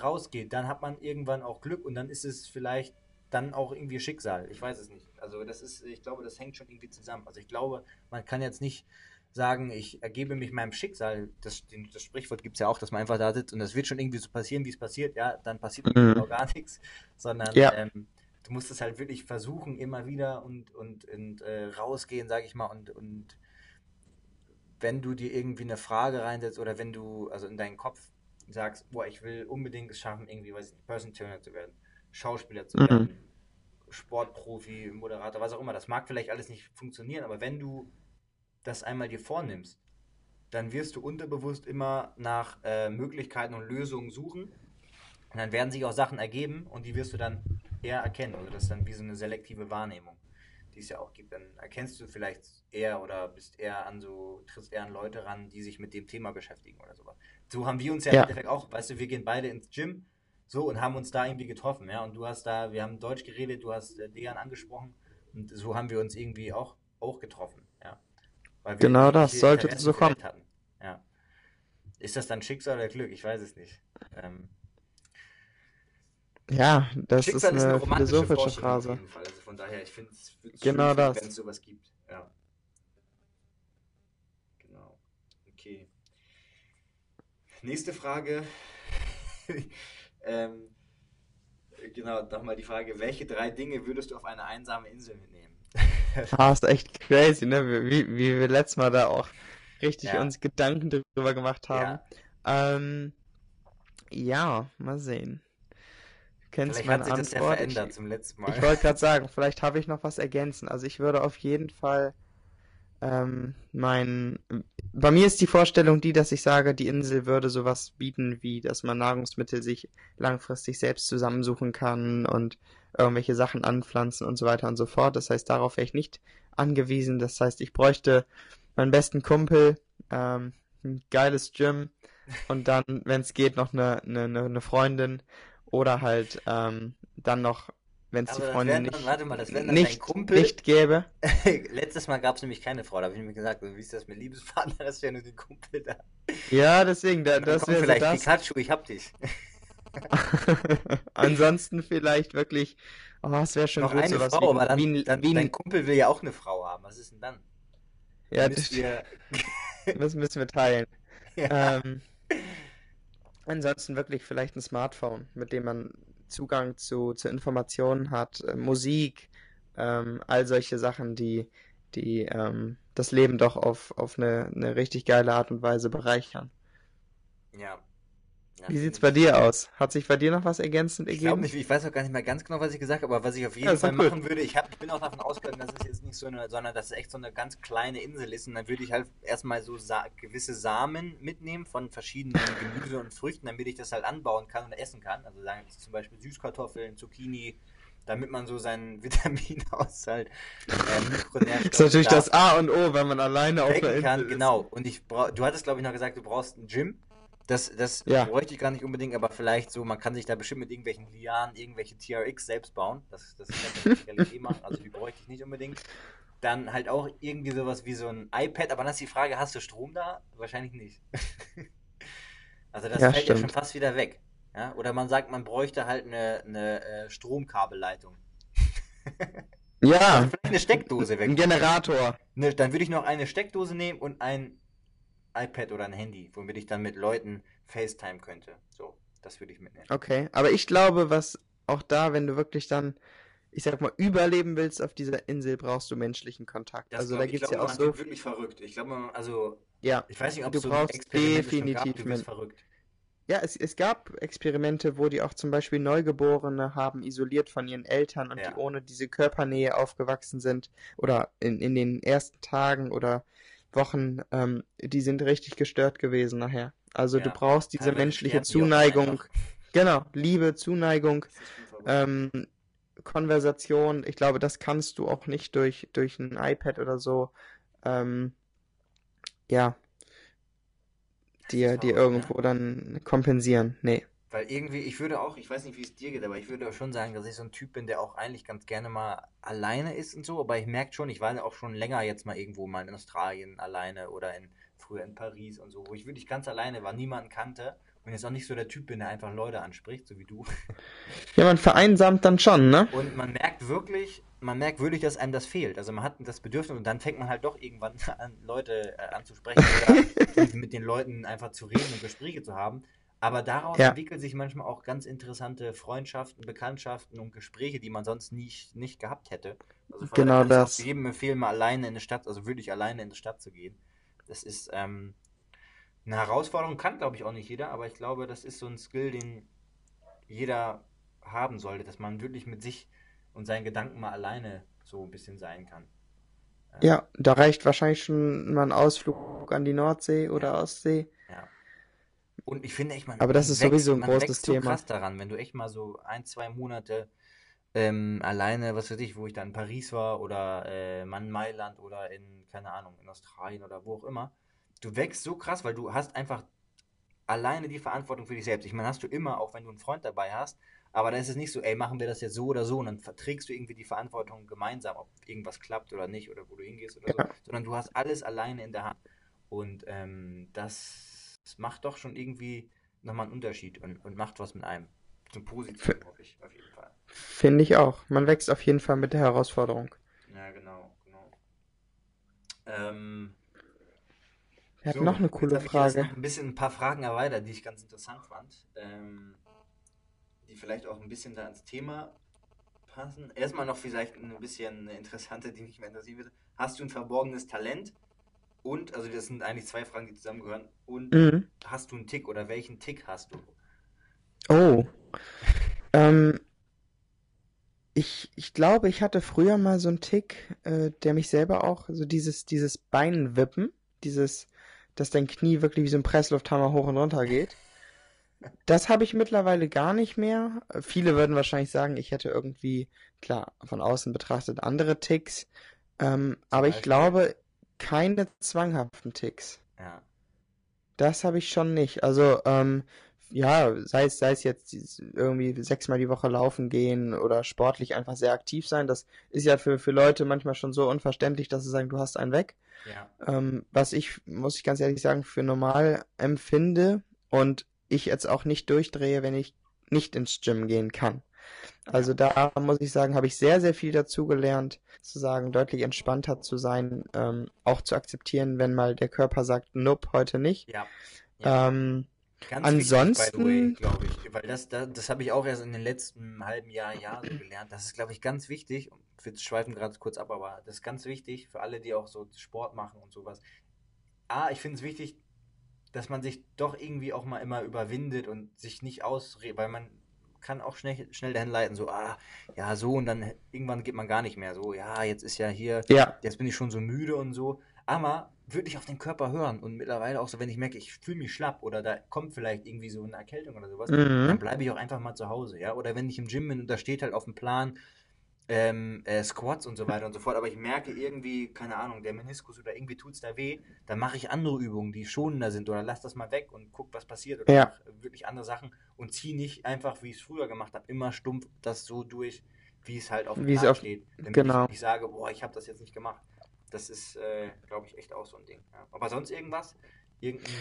rausgeht, dann hat man irgendwann auch Glück und dann ist es vielleicht dann auch irgendwie Schicksal. Ich weiß es nicht. Also das ist, ich glaube, das hängt schon irgendwie zusammen. Also ich glaube, man kann jetzt nicht sagen, ich ergebe mich meinem Schicksal. Das, das Sprichwort gibt es ja auch, dass man einfach da sitzt und das wird schon irgendwie so passieren, wie es passiert. Ja, dann passiert Mhm. auch gar nichts, sondern Ja. ähm, du musst es halt wirklich versuchen, immer wieder und, und, und äh, rausgehen, sag ich mal, und, und wenn du dir irgendwie eine Frage reinsetzt oder wenn du, also in deinen Kopf sagst, boah, ich will unbedingt es schaffen, irgendwie, weiß ich nicht, Person Turner zu werden, Schauspieler zu Mhm. werden, Sportprofi, Moderator, was auch immer, das mag vielleicht alles nicht funktionieren, aber wenn du das einmal dir vornimmst, dann wirst du unterbewusst immer nach äh, Möglichkeiten und Lösungen suchen und dann werden sich auch Sachen ergeben und die wirst du dann eher erkennen. Also das ist dann wie so eine selektive Wahrnehmung, die es ja auch gibt. Dann erkennst du vielleicht eher oder bist eher an so, trittst eher an Leute ran, die sich mit dem Thema beschäftigen oder sowas. So haben wir uns ja, Ja. im Endeffekt auch, weißt du, wir gehen beide ins Gym so und haben uns da irgendwie getroffen, ja. Und du hast da, wir haben Deutsch geredet, du hast äh, Dejan angesprochen und so haben wir uns irgendwie auch, auch getroffen, ja. Weil wir Genau das, sollte so kommen. Hatten. Ja. Ist das dann Schicksal oder Glück? Ich weiß es nicht. Ähm, Ja, das Schicksal ist eine romantische philosophische Vorstellung auf Phrase. jeden Fall. Also von daher, ich finde es Genau das. wenn es sowas gibt. Ja. Genau. Okay. Nächste Frage. ähm, genau, nochmal die Frage, welche drei Dinge würdest du auf eine einsame Insel mitnehmen? Ah, ist echt crazy, ne? Wie, wie wir letztes Mal da auch richtig Ja. uns Gedanken darüber gemacht haben. Ähm, ja, mal sehen. Kennst Vielleicht meine hat sich das ja Antwort. verändert Ich, zum letzten Mal. ich wollte gerade sagen, vielleicht habe ich noch was ergänzen. Also ich würde auf jeden Fall ähm, mein, bei mir ist die Vorstellung die, dass ich sage, die Insel würde sowas bieten, wie dass man Nahrungsmittel sich langfristig selbst zusammensuchen kann und irgendwelche Sachen anpflanzen und so weiter und so fort. Das heißt, darauf wäre ich nicht angewiesen. Das heißt, ich bräuchte meinen besten Kumpel, ähm, ein geiles Gym und dann, wenn es geht, noch eine, eine, eine Freundin oder halt ähm, dann noch, wenn es die Freundin nicht, dann, warte mal, das dann nicht, Kumpel. nicht gäbe. Letztes Mal gab es nämlich keine Frau, da habe ich mir gesagt, wie ist das mit Liebespartner, das wäre nur die Kumpel da. Ja, deswegen, da, Dann das wäre so vielleicht das. Pikachu, ich hab dich. Ansonsten vielleicht wirklich, oh, es wäre schon Noch gut, eine sowas Frau, wie, aber dann, wie, dann wie dein ein, Kumpel will ja auch eine Frau haben. Was ist denn dann? ja, Müsst das, ihr, das müssen wir teilen. ja. Ähm, ansonsten wirklich vielleicht ein Smartphone, mit dem man Zugang zu, zu Informationen hat, äh, Musik, ähm, all solche Sachen, die, die ähm, das Leben doch auf, auf eine, eine richtig geile Art und Weise bereichern. ja. Ja, Wie sieht's ich- bei dir aus? Hat sich bei dir noch was ergänzend Ich ergeben? nicht, ich weiß auch gar nicht mehr ganz genau, was ich gesagt habe, aber was ich auf jeden Ja, Fall gut. machen würde, ich, hab, ich bin auch davon ausgegangen, dass es jetzt nicht so eine, sondern dass es echt so eine ganz kleine Insel ist und dann würde ich halt erstmal so sa gewisse Samen mitnehmen von verschiedenen Gemüse und Früchten, damit ich das halt anbauen kann und essen kann. Also sagen wir zum Beispiel Süßkartoffeln, Zucchini, damit man so seinen Vitaminhaushalt, äh, Mikronährstoffe ist natürlich da das A und O, wenn man alleine auf decken einer kann, Insel ist. genau. Und ich brauch, du hattest glaube ich noch gesagt, du brauchst ein Gym. Das, das Ja. bräuchte ich gar nicht unbedingt, aber vielleicht so, man kann sich da bestimmt mit irgendwelchen Lianen irgendwelche TRX selbst bauen. Das, das kann man eh machen, also die bräuchte ich nicht unbedingt. Dann halt auch irgendwie sowas wie so ein iPad, aber dann ist die Frage, hast du Strom da? Wahrscheinlich nicht. also das Ja, fällt ja stimmt. schon fast wieder weg. Ja? Oder man sagt, man bräuchte halt eine, eine äh, Stromkabelleitung. Ja, vielleicht eine Steckdose weg. ein Generator. Ne, dann würde ich noch eine Steckdose nehmen und ein iPad oder ein Handy, womit ich dann mit Leuten FaceTime könnte. So, das würde ich mitnehmen. Okay, aber ich glaube, was auch da, wenn du wirklich dann, ich sag mal, überleben willst auf dieser Insel, brauchst du menschlichen Kontakt. Das also da ich. Ich gibt's glaub, ja auch so, wird wirklich verrückt. Ich glaube, also, ja, ich weiß nicht, ob Du es so brauchst definitiv gab, verrückt. ja, es, es gab Experimente, wo die auch zum Beispiel Neugeborene haben isoliert von ihren Eltern und Ja. die ohne diese Körpernähe aufgewachsen sind oder in, in den ersten Tagen oder Wochen, ähm, die sind richtig gestört gewesen nachher. Also du Ja, brauchst diese menschliche Zuneigung, genau, Liebe, Zuneigung, ähm, Konversation, ich glaube, das kannst du auch nicht durch, durch ein iPad oder so, ähm, ja, dir, dir irgendwo dann kompensieren. Nee. Weil irgendwie, ich würde auch, ich weiß nicht, wie es dir geht, aber ich würde auch schon sagen, dass ich so ein Typ bin, der auch eigentlich ganz gerne mal alleine ist und so. Aber ich merke schon, ich war ja auch schon länger jetzt mal irgendwo mal in Australien alleine oder in, früher in Paris und so, wo ich wirklich ganz alleine war, niemanden kannte und jetzt auch nicht so der Typ bin, der einfach Leute anspricht, so wie du. Ja, man vereinsamt dann schon, ne? Und man merkt wirklich, man merkt wirklich, dass einem das fehlt. Also man hat das Bedürfnis und dann fängt man halt doch irgendwann an, Leute äh, anzusprechen oder mit den Leuten einfach zu reden und Gespräche zu haben. Aber daraus Ja. entwickeln sich manchmal auch ganz interessante Freundschaften, Bekanntschaften und Gespräche, die man sonst nicht, nicht gehabt hätte. Also Genau kann ich das. jedem empfehlen, mal alleine in eine Stadt, also wirklich alleine in die Stadt zu gehen. Das ist ähm, eine Herausforderung, kann glaube ich auch nicht jeder, aber ich glaube, das ist so ein Skill, den jeder haben sollte, dass man wirklich mit sich und seinen Gedanken mal alleine so ein bisschen sein kann. Ja, da reicht wahrscheinlich schon mal ein Ausflug an die Nordsee oder Ostsee. Und ich finde echt, man, Aber das man ist sowieso ein großes wächst so Thema. krass daran, wenn du echt mal so ein, zwei Monate ähm, alleine, was weiß ich, wo ich dann in Paris war oder äh, in Mailand oder in, keine Ahnung, in Australien oder wo auch immer. Du wächst so krass, weil du hast einfach alleine die Verantwortung für dich selbst. Ich meine, hast du immer, auch wenn du einen Freund dabei hast, aber da ist es nicht so, ey, machen wir das jetzt so oder so und dann verträgst du irgendwie die Verantwortung gemeinsam, ob irgendwas klappt oder nicht oder wo du hingehst oder Ja. so, sondern du hast alles alleine in der Hand. Und ähm, das macht doch schon irgendwie nochmal einen Unterschied und, und macht was mit einem. Zum Positiven, hoffe ich, auf jeden Fall. Finde ich auch. Man wächst auf jeden Fall mit der Herausforderung. Ja, genau, genau. Ähm, Wir hatten so, noch eine coole Frage. noch ein bisschen ein paar Fragen erweitert, die ich ganz interessant fand. Ähm, die vielleicht auch ein bisschen da ins Thema passen. Erstmal noch vielleicht ein bisschen eine interessante, die mich mehr interessieren würde. Hast du ein verborgenes Talent? Und, also das sind eigentlich zwei Fragen, die zusammengehören. Und Mhm. hast du einen Tick oder welchen Tick hast du? Oh. Ähm, ich, ich glaube, ich hatte früher mal so einen Tick, äh, der mich selber auch, so dieses, dieses Beinwippen, dieses, dass dein Knie wirklich wie so ein Presslufthammer hoch und runter geht. Das habe ich mittlerweile gar nicht mehr. Viele würden wahrscheinlich sagen, ich hätte irgendwie, klar, von außen betrachtet andere Ticks. Ähm, aber ich glaube, keine zwanghaften Ticks. Ja. Das habe ich schon nicht. Also, ähm, ja, sei es, sei es jetzt irgendwie sechsmal die Woche laufen gehen oder sportlich einfach sehr aktiv sein, das ist ja für, für Leute manchmal schon so unverständlich, dass sie sagen, du hast einen weg. Ja. Ähm, was ich, muss ich ganz ehrlich sagen, für normal empfinde und ich jetzt auch nicht durchdrehe, wenn ich nicht ins Gym gehen kann. Also da muss ich sagen, habe ich sehr, sehr viel dazu gelernt, zu sagen, deutlich entspannter zu sein, ähm, auch zu akzeptieren, wenn mal der Körper sagt, nope, heute nicht. Ja. Ähm, Ganz Ansonsten- wichtig, by the way, glaube ich. Weil das, das, das habe ich auch erst in den letzten halben Jahr, Jahr so gelernt. Das ist, glaube ich, ganz wichtig. Wir schweifen gerade kurz ab, aber das ist ganz wichtig für alle, die auch so Sport machen und sowas. A, ich finde es wichtig, dass man sich doch irgendwie auch mal immer überwindet und sich nicht ausredet, weil man kann auch schnell, schnell dahin leiten, so, ah, ja, so und dann irgendwann geht man gar nicht mehr so, ja, jetzt ist ja hier, ja, jetzt bin ich schon so müde und so. Aber wirklich auf den Körper hören und mittlerweile auch so, wenn ich merke, ich fühle mich schlapp oder da kommt vielleicht irgendwie so eine Erkältung oder sowas, Mhm. dann bleibe ich auch einfach mal zu Hause, ja. Oder wenn ich im Gym bin und da steht halt auf dem Plan ähm, äh, Squats und so weiter und so fort, aber ich merke irgendwie, keine Ahnung, der Meniskus oder irgendwie tut es da weh, dann mache ich andere Übungen, die schonender sind oder lass das mal weg und guck, was passiert oder Ja. mach wirklich andere Sachen und ziehe nicht einfach, wie ich es früher gemacht habe, immer stumpf das so durch, wie es halt auf dem Plan auf- steht. Damit genau. ich nicht sage, boah, ich habe das jetzt nicht gemacht. Das ist, äh, glaube ich, echt auch so ein Ding. Ja. Aber sonst irgendwas? Irgendein,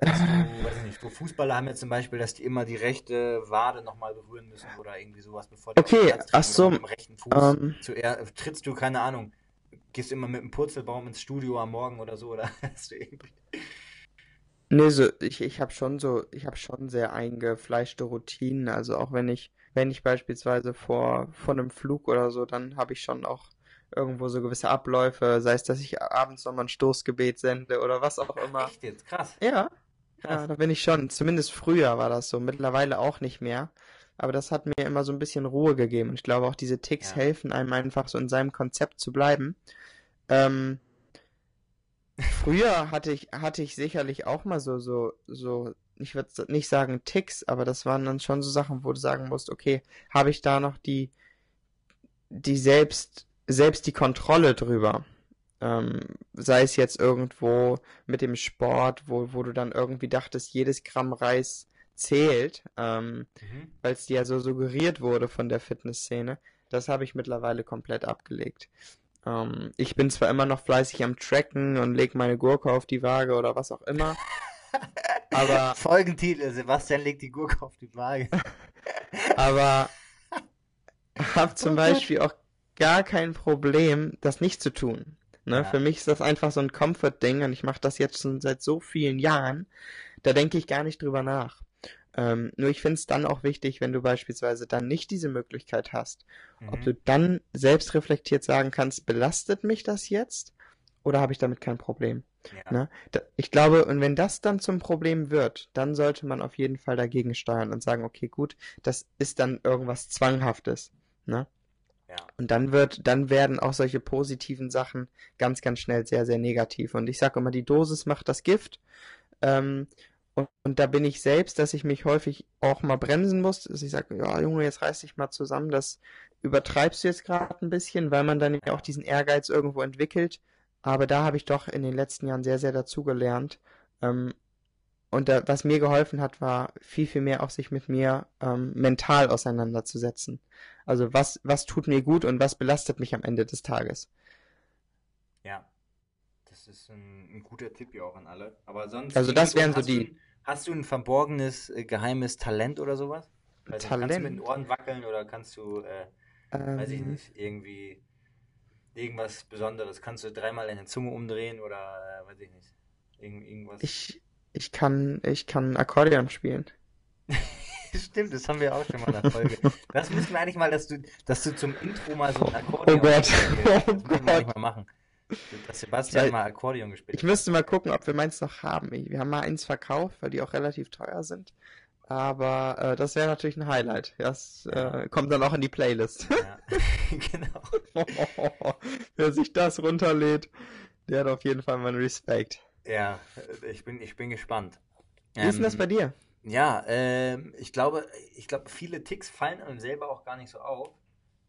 du, weiß ich nicht, so Fußballer haben jetzt zum Beispiel, dass die immer die rechte Wade nochmal berühren müssen oder irgendwie sowas, bevor die Okay, ach so, mit dem rechten Fuß. ähm, Zuerst trittst du, keine Ahnung, gehst immer mit einem Purzelbaum ins Studio am Morgen oder so, oder hast du irgendwie. Nee, so, ich, ich habe schon so, ich habe schon sehr eingefleischte Routinen. Also auch wenn ich, wenn ich beispielsweise vor, vor einem Flug oder so, dann habe ich schon auch irgendwo so gewisse Abläufe, sei es, dass ich abends nochmal ein Stoßgebet sende oder was auch immer. Echt jetzt? Krass. Ja, ja, da bin ich schon. Zumindest früher war das so, mittlerweile auch nicht mehr. Aber das hat mir immer so ein bisschen Ruhe gegeben. Und ich glaube auch diese Ticks Ja. helfen einem einfach so in seinem Konzept zu bleiben. Ähm, früher hatte ich, hatte ich sicherlich auch mal so, so, so, ich würde nicht sagen Ticks, aber das waren dann schon so Sachen, wo du sagen musst, okay, habe ich da noch die, die selbst, selbst die Kontrolle drüber? Ähm, sei es jetzt irgendwo mit dem Sport, wo, wo du dann irgendwie dachtest, jedes Gramm Reis zählt, ähm, Mhm. weil es dir ja so suggeriert wurde von der Fitnessszene. Das habe ich mittlerweile komplett abgelegt. Ähm, ich bin zwar immer noch fleißig am Tracken und leg meine Gurke auf die Waage oder was auch immer, aber, Folgentitel: Sebastian legt die Gurke auf die Waage. aber habe zum Beispiel auch gar kein Problem, das nicht zu tun. Ne? Ja. Für mich ist das einfach so ein Comfort-Ding und ich mache das jetzt schon seit so vielen Jahren. Da denke ich gar nicht drüber nach. Ähm, nur ich finde es dann auch wichtig, wenn du beispielsweise dann nicht diese Möglichkeit hast, ob Mhm. du dann selbst reflektiert sagen kannst, belastet mich das jetzt oder habe ich damit kein Problem? Ja. Ne? Da, ich glaube, und wenn das dann zum Problem wird, dann sollte man auf jeden Fall dagegen steuern und sagen, okay, gut, das ist dann irgendwas Zwanghaftes. Ne? Und dann wird, dann werden auch solche positiven Sachen ganz, ganz schnell sehr, sehr negativ. Und ich sage immer, die Dosis macht das Gift. Ähm, und, und da bin ich selbst, dass ich mich häufig auch mal bremsen muss, dass ich sage, ja, Junge, jetzt reiß dich mal zusammen, das übertreibst du jetzt gerade ein bisschen, weil man dann ja auch diesen Ehrgeiz irgendwo entwickelt. Aber da habe ich doch in den letzten Jahren sehr, sehr dazugelernt. Ähm, und da, was mir geholfen hat, war viel, viel mehr auch sich mit mir ähm, mental auseinanderzusetzen. Also was, was tut mir gut und was belastet mich am Ende des Tages. Ja. Das ist ein, ein guter Tipp hier auch an alle. Aber sonst. Also das wären so du die- ein- Hast du ein verborgenes, äh, geheimes Talent oder sowas? Also Kannst du mit den Talent? Ohren wackeln oder kannst du, äh, weiß ich Ähm, nicht, irgendwie irgendwas Besonderes? Kannst du dreimal deine Zunge umdrehen oder äh, weiß ich nicht. Irgend, irgendwas. ich, ich kann, ich kann Akkordeon spielen. Stimmt, das haben wir auch schon mal in der Folge. Das müssen wir eigentlich mal, dass du, dass du zum Intro mal so ein Akkordeon Oh Gott, spielst. oh Das müssen wir eigentlich Gott. mal machen. Dass Sebastian Weil- mal Akkordeon gespielt Ich hat. müsste mal gucken, ob wir meins noch haben. Ich- Wir haben mal eins verkauft, weil die auch relativ teuer sind. Aber äh, das wäre natürlich ein Highlight. Das äh, kommt dann auch in die Playlist. Ja, genau. Wer sich das runterlädt, der hat auf jeden Fall meinen Respekt. Ja, ich bin, ich bin gespannt. Wie ist denn das Ähm, bei dir? Ja, ähm, ich glaube, ich glaube, viele Ticks fallen einem selber auch gar nicht so auf.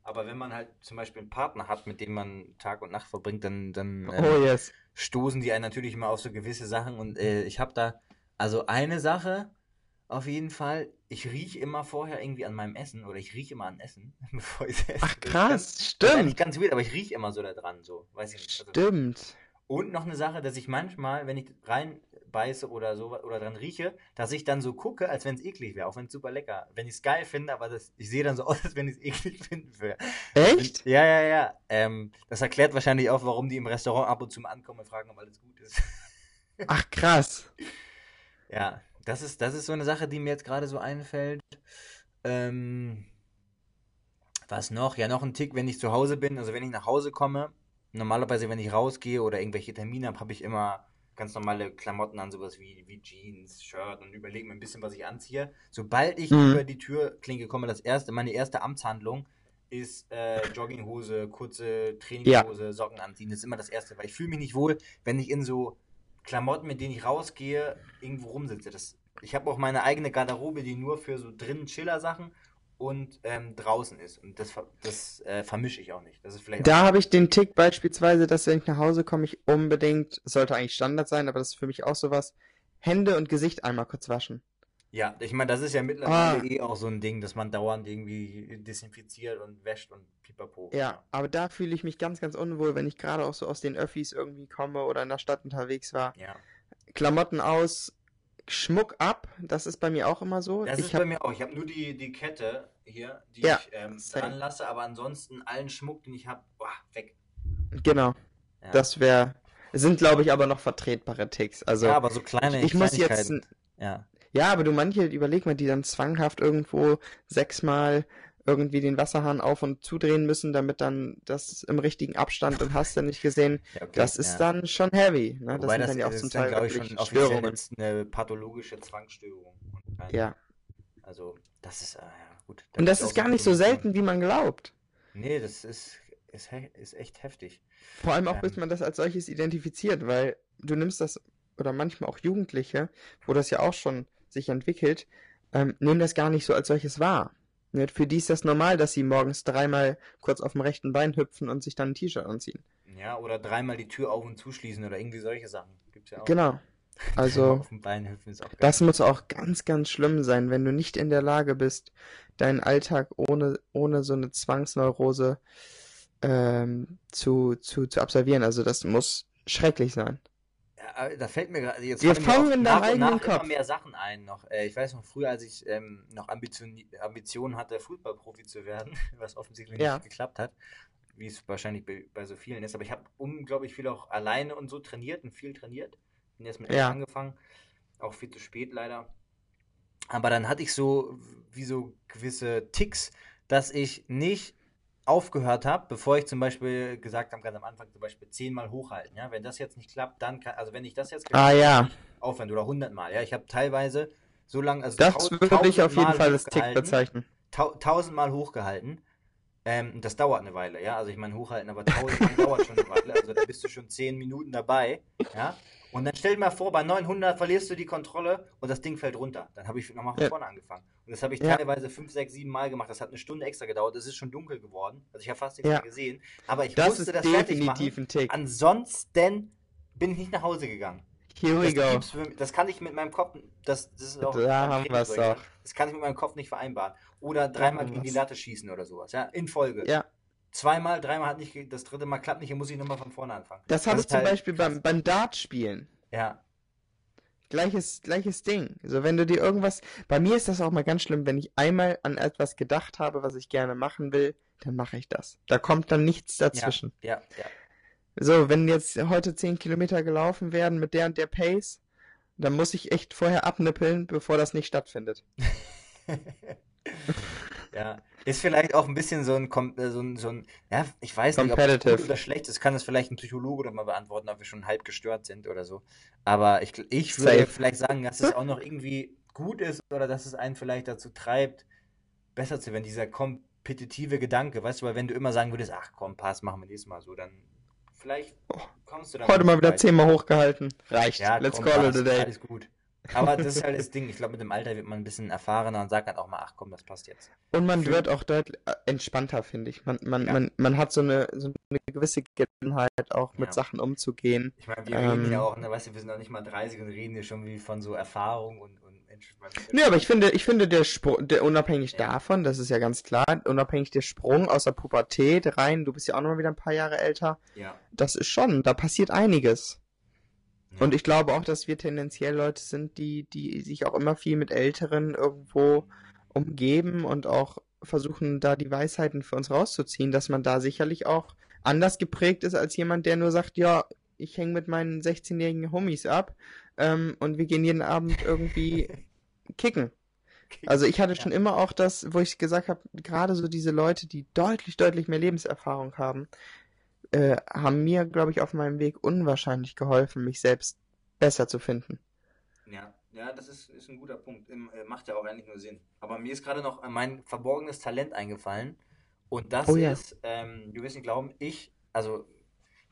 Aber wenn man halt zum Beispiel einen Partner hat, mit dem man Tag und Nacht verbringt, dann, dann ähm, Oh yes. stoßen die einen natürlich immer auf so gewisse Sachen. Und äh, ich habe da, also eine Sache auf jeden Fall, ich rieche immer vorher irgendwie an meinem Essen oder ich rieche immer an Essen, bevor ich esse. Ach Das ist ganz- krass, Das ist stimmt. ganz weird, aber ich rieche immer so da dran, so. Weiß ich nicht. Also, Stimmt. Und noch eine Sache, dass ich manchmal, wenn ich reinbeiße oder so oder dran rieche, dass ich dann so gucke, als wenn es eklig wäre, auch wenn es super lecker, wenn ich es geil finde, aber das, ich sehe dann so aus, als wenn ich es eklig finden würde. Echt? Ja, ja, ja. Ähm, das erklärt wahrscheinlich auch, warum die im Restaurant ab und zu mal ankommen und fragen, ob alles gut ist. Ach krass. ja, das ist, das ist so eine Sache, die mir jetzt gerade so einfällt. Ähm, was noch? Ja, noch ein Tick, wenn ich zu Hause bin, also wenn ich nach Hause komme, normalerweise, wenn ich rausgehe oder irgendwelche Termine habe, habe ich immer ganz normale Klamotten an, sowas wie, wie Jeans, Shirt und überlege mir ein bisschen, was ich anziehe. Sobald ich Mhm. über die Türklinke komme, das erste, meine erste Amtshandlung ist äh, Jogginghose, kurze Trainingshose, Socken anziehen. Das ist immer das erste, weil ich fühle mich nicht wohl, wenn ich in so Klamotten, mit denen ich rausgehe, irgendwo rumsitze. Das, ich habe auch meine eigene Garderobe, die nur für so drinnen Chiller-Sachen und ähm, draußen ist. Und das, das äh, vermische ich auch nicht. Das ist vielleicht Da habe ich den Tick beispielsweise, dass wenn ich nach Hause komme, ich unbedingt, sollte eigentlich Standard sein, aber das ist für mich auch sowas, Hände und Gesicht einmal kurz waschen. Ja, ich meine, das ist ja mittlerweile Ah. eh auch so ein Ding, dass man dauernd irgendwie desinfiziert und wäscht und pipapo. Ja, aber da fühle ich mich ganz, ganz unwohl, wenn ich gerade auch so aus den Öffis irgendwie komme oder in der Stadt unterwegs war. Ja. Klamotten aus, Schmuck ab, das ist bei mir auch immer so. Das ich ist hab, bei mir auch. Ich habe nur die, die Kette hier, die Ja, ich ähm, dran lasse, aber ansonsten allen Schmuck, den ich habe, weg. Genau, Ja. das wäre, sind glaube ich aber noch vertretbare Ticks. Also, ja, aber so kleine ich, ich muss jetzt. Ja. ja, aber du manche, überleg mal, die dann zwanghaft irgendwo sechsmal irgendwie den Wasserhahn auf und zudrehen müssen, damit dann das im richtigen Abstand und hast du nicht gesehen. ja okay, Das ist ja. dann schon heavy. Ne? Das sind das, dann ja auch zum ist dann, Teil glaube ich, schon Störungen. eine pathologische Zwangsstörung. Und kein- Ja. Also, das ist, äh, gut. Da Und das ist gar nicht so selten, wie man glaubt. Nee, das ist, ist, ist echt heftig. Vor allem auch, Ähm. bis man das als solches identifiziert, weil du nimmst das, oder manchmal auch Jugendliche, wo das ja auch schon sich entwickelt, ähm, nehmen das gar nicht so als solches wahr. Ne? Für die ist das normal, dass sie morgens dreimal kurz auf dem rechten Bein hüpfen und sich dann ein T-Shirt anziehen. Ja, oder dreimal die Tür auf und zuschließen oder irgendwie solche Sachen. Gibt's ja auch. Genau. Also, das muss auch ganz, ganz schlimm sein, wenn du nicht in der Lage bist, deinen Alltag ohne, ohne so eine Zwangsneurose ähm, zu, zu, zu absolvieren. Also das muss schrecklich sein. Äh, da fällt mir gerade jetzt Wir fangen in deinem und nach eigenen immer Kopf. mehr Sachen ein noch. Äh, ich weiß noch früher, als ich ähm, noch Ambition, Ambitionen hatte, Fußballprofi zu werden, was offensichtlich Ja. nicht geklappt hat, wie es wahrscheinlich bei, so vielen ist. Aber ich habe unglaublich viel auch alleine und so trainiert und viel trainiert. Bin erst mit Ja. angefangen, auch viel zu spät leider. Aber dann hatte ich so wie so gewisse Ticks, dass ich nicht aufgehört habe, bevor ich zum Beispiel gesagt habe, ganz am Anfang zum Beispiel zehnmal hochhalten. Ja, wenn das jetzt nicht klappt, dann kann, also wenn ich das jetzt Ah ja, aufhören oder hundertmal. Ja, ich habe teilweise so lange, also das würde ich auf jeden Fall als Tick bezeichnen. tau- tausendmal hochgehalten. Ähm, das dauert eine Weile, ja. Also ich meine, hochhalten, aber tausendmal dauert schon eine Weile. Also da bist du schon zehn Minuten dabei, ja. Und dann stell dir mal vor, bei 900 verlierst du die Kontrolle und das Ding fällt runter. Dann habe ich nochmal von Ja. vorne angefangen. Und das habe ich Ja. teilweise fünf, sechs, sieben Mal gemacht. Das hat eine Stunde extra gedauert. Es ist schon dunkel geworden. Also ich habe fast nichts Ja. mehr gesehen. Aber ich Das musste das fertig machen. ein Tick. Ansonsten bin ich nicht nach Hause gegangen. Here we Das, go. das kann ich mit meinem Kopf, das, das ist auch Da haben wir's so, ja. doch. Das kann ich mit meinem Kopf nicht vereinbaren. Oder dreimal gegen die. Latte schießen oder sowas, ja, in Folge. Ja, Zweimal, dreimal hat nicht, das dritte Mal klappt nicht, dann muss ich nochmal von vorne anfangen. das habe ich zum halt Beispiel beim, beim Dartspielen. Ja, Gleiches, gleiches Ding. So, wenn du dir irgendwas, bei mir ist das auch mal ganz schlimm, wenn ich einmal an etwas gedacht habe, was ich gerne machen will, dann mache ich das. Da kommt dann nichts dazwischen. ja, ja. So, wenn jetzt heute 10 Kilometer gelaufen werden mit der und der Pace, dann muss ich echt vorher abnippeln, bevor das nicht stattfindet. ja, ist vielleicht auch ein bisschen so ein, äh, so ein, so ein ja, ich weiß nicht, ob es Competitive. gut oder schlecht ist, kann es vielleicht ein Psychologe oder mal beantworten, ob wir schon halb gestört sind oder so. Aber ich, ich würde Safe. vielleicht sagen, dass es auch noch irgendwie gut ist oder dass es einen vielleicht dazu treibt, besser zu werden, dieser kompetitive Gedanke, weißt du, weil wenn du immer sagen würdest, ach komm, pass, machen wir nächstes Mal so, dann vielleicht kommst du dann Heute mal wieder zehnmal hochgehalten. Reicht. Ja, Let's komm, call it a day. Alles gut. Aber das ist halt das Ding. Ich glaube, mit dem Alter wird man ein bisschen erfahrener und sagt dann auch mal, ach komm, das passt jetzt. Und man Für- wird auch deutlich äh, entspannter, finde ich. Man, man, Ja. man, man hat so eine, so eine gewisse Gelassenheit, auch mit Ja. Sachen umzugehen. Ich meine, wir reden Ähm. ja auch, ne, weißt du, wir sind noch nicht mal 30 und reden hier schon wie von so Erfahrung und, und Entspannung. Nee, aber ich finde, ich finde der Sprung, der unabhängig Ja. davon, das ist ja ganz klar, unabhängig der Sprung aus der Pubertät rein, du bist ja auch noch mal wieder ein paar Jahre älter, Ja. das ist schon, da passiert einiges. Ja. Und ich glaube auch, dass wir tendenziell Leute sind, die, die sich auch immer viel mit Älteren irgendwo umgeben und auch versuchen, da die Weisheiten für uns rauszuziehen, dass man da sicherlich auch anders geprägt ist als jemand, der nur sagt, ja, ich hänge mit meinen 16-jährigen Homies ab ähm, und wir gehen jeden Abend irgendwie kicken. Also ich hatte schon immer auch das, wo ich gesagt habe, gerade so diese Leute, die deutlich, deutlich mehr Lebenserfahrung haben, äh, haben mir, glaube ich, auf meinem Weg unwahrscheinlich geholfen, mich selbst besser zu finden. Ja, ja, das ist, ist ein guter Punkt. Im, äh, macht ja auch eigentlich nur Sinn. Aber mir ist gerade noch mein verborgenes Talent eingefallen. Und das Oh ja. ist, ähm, du wirst nicht glauben, ich, also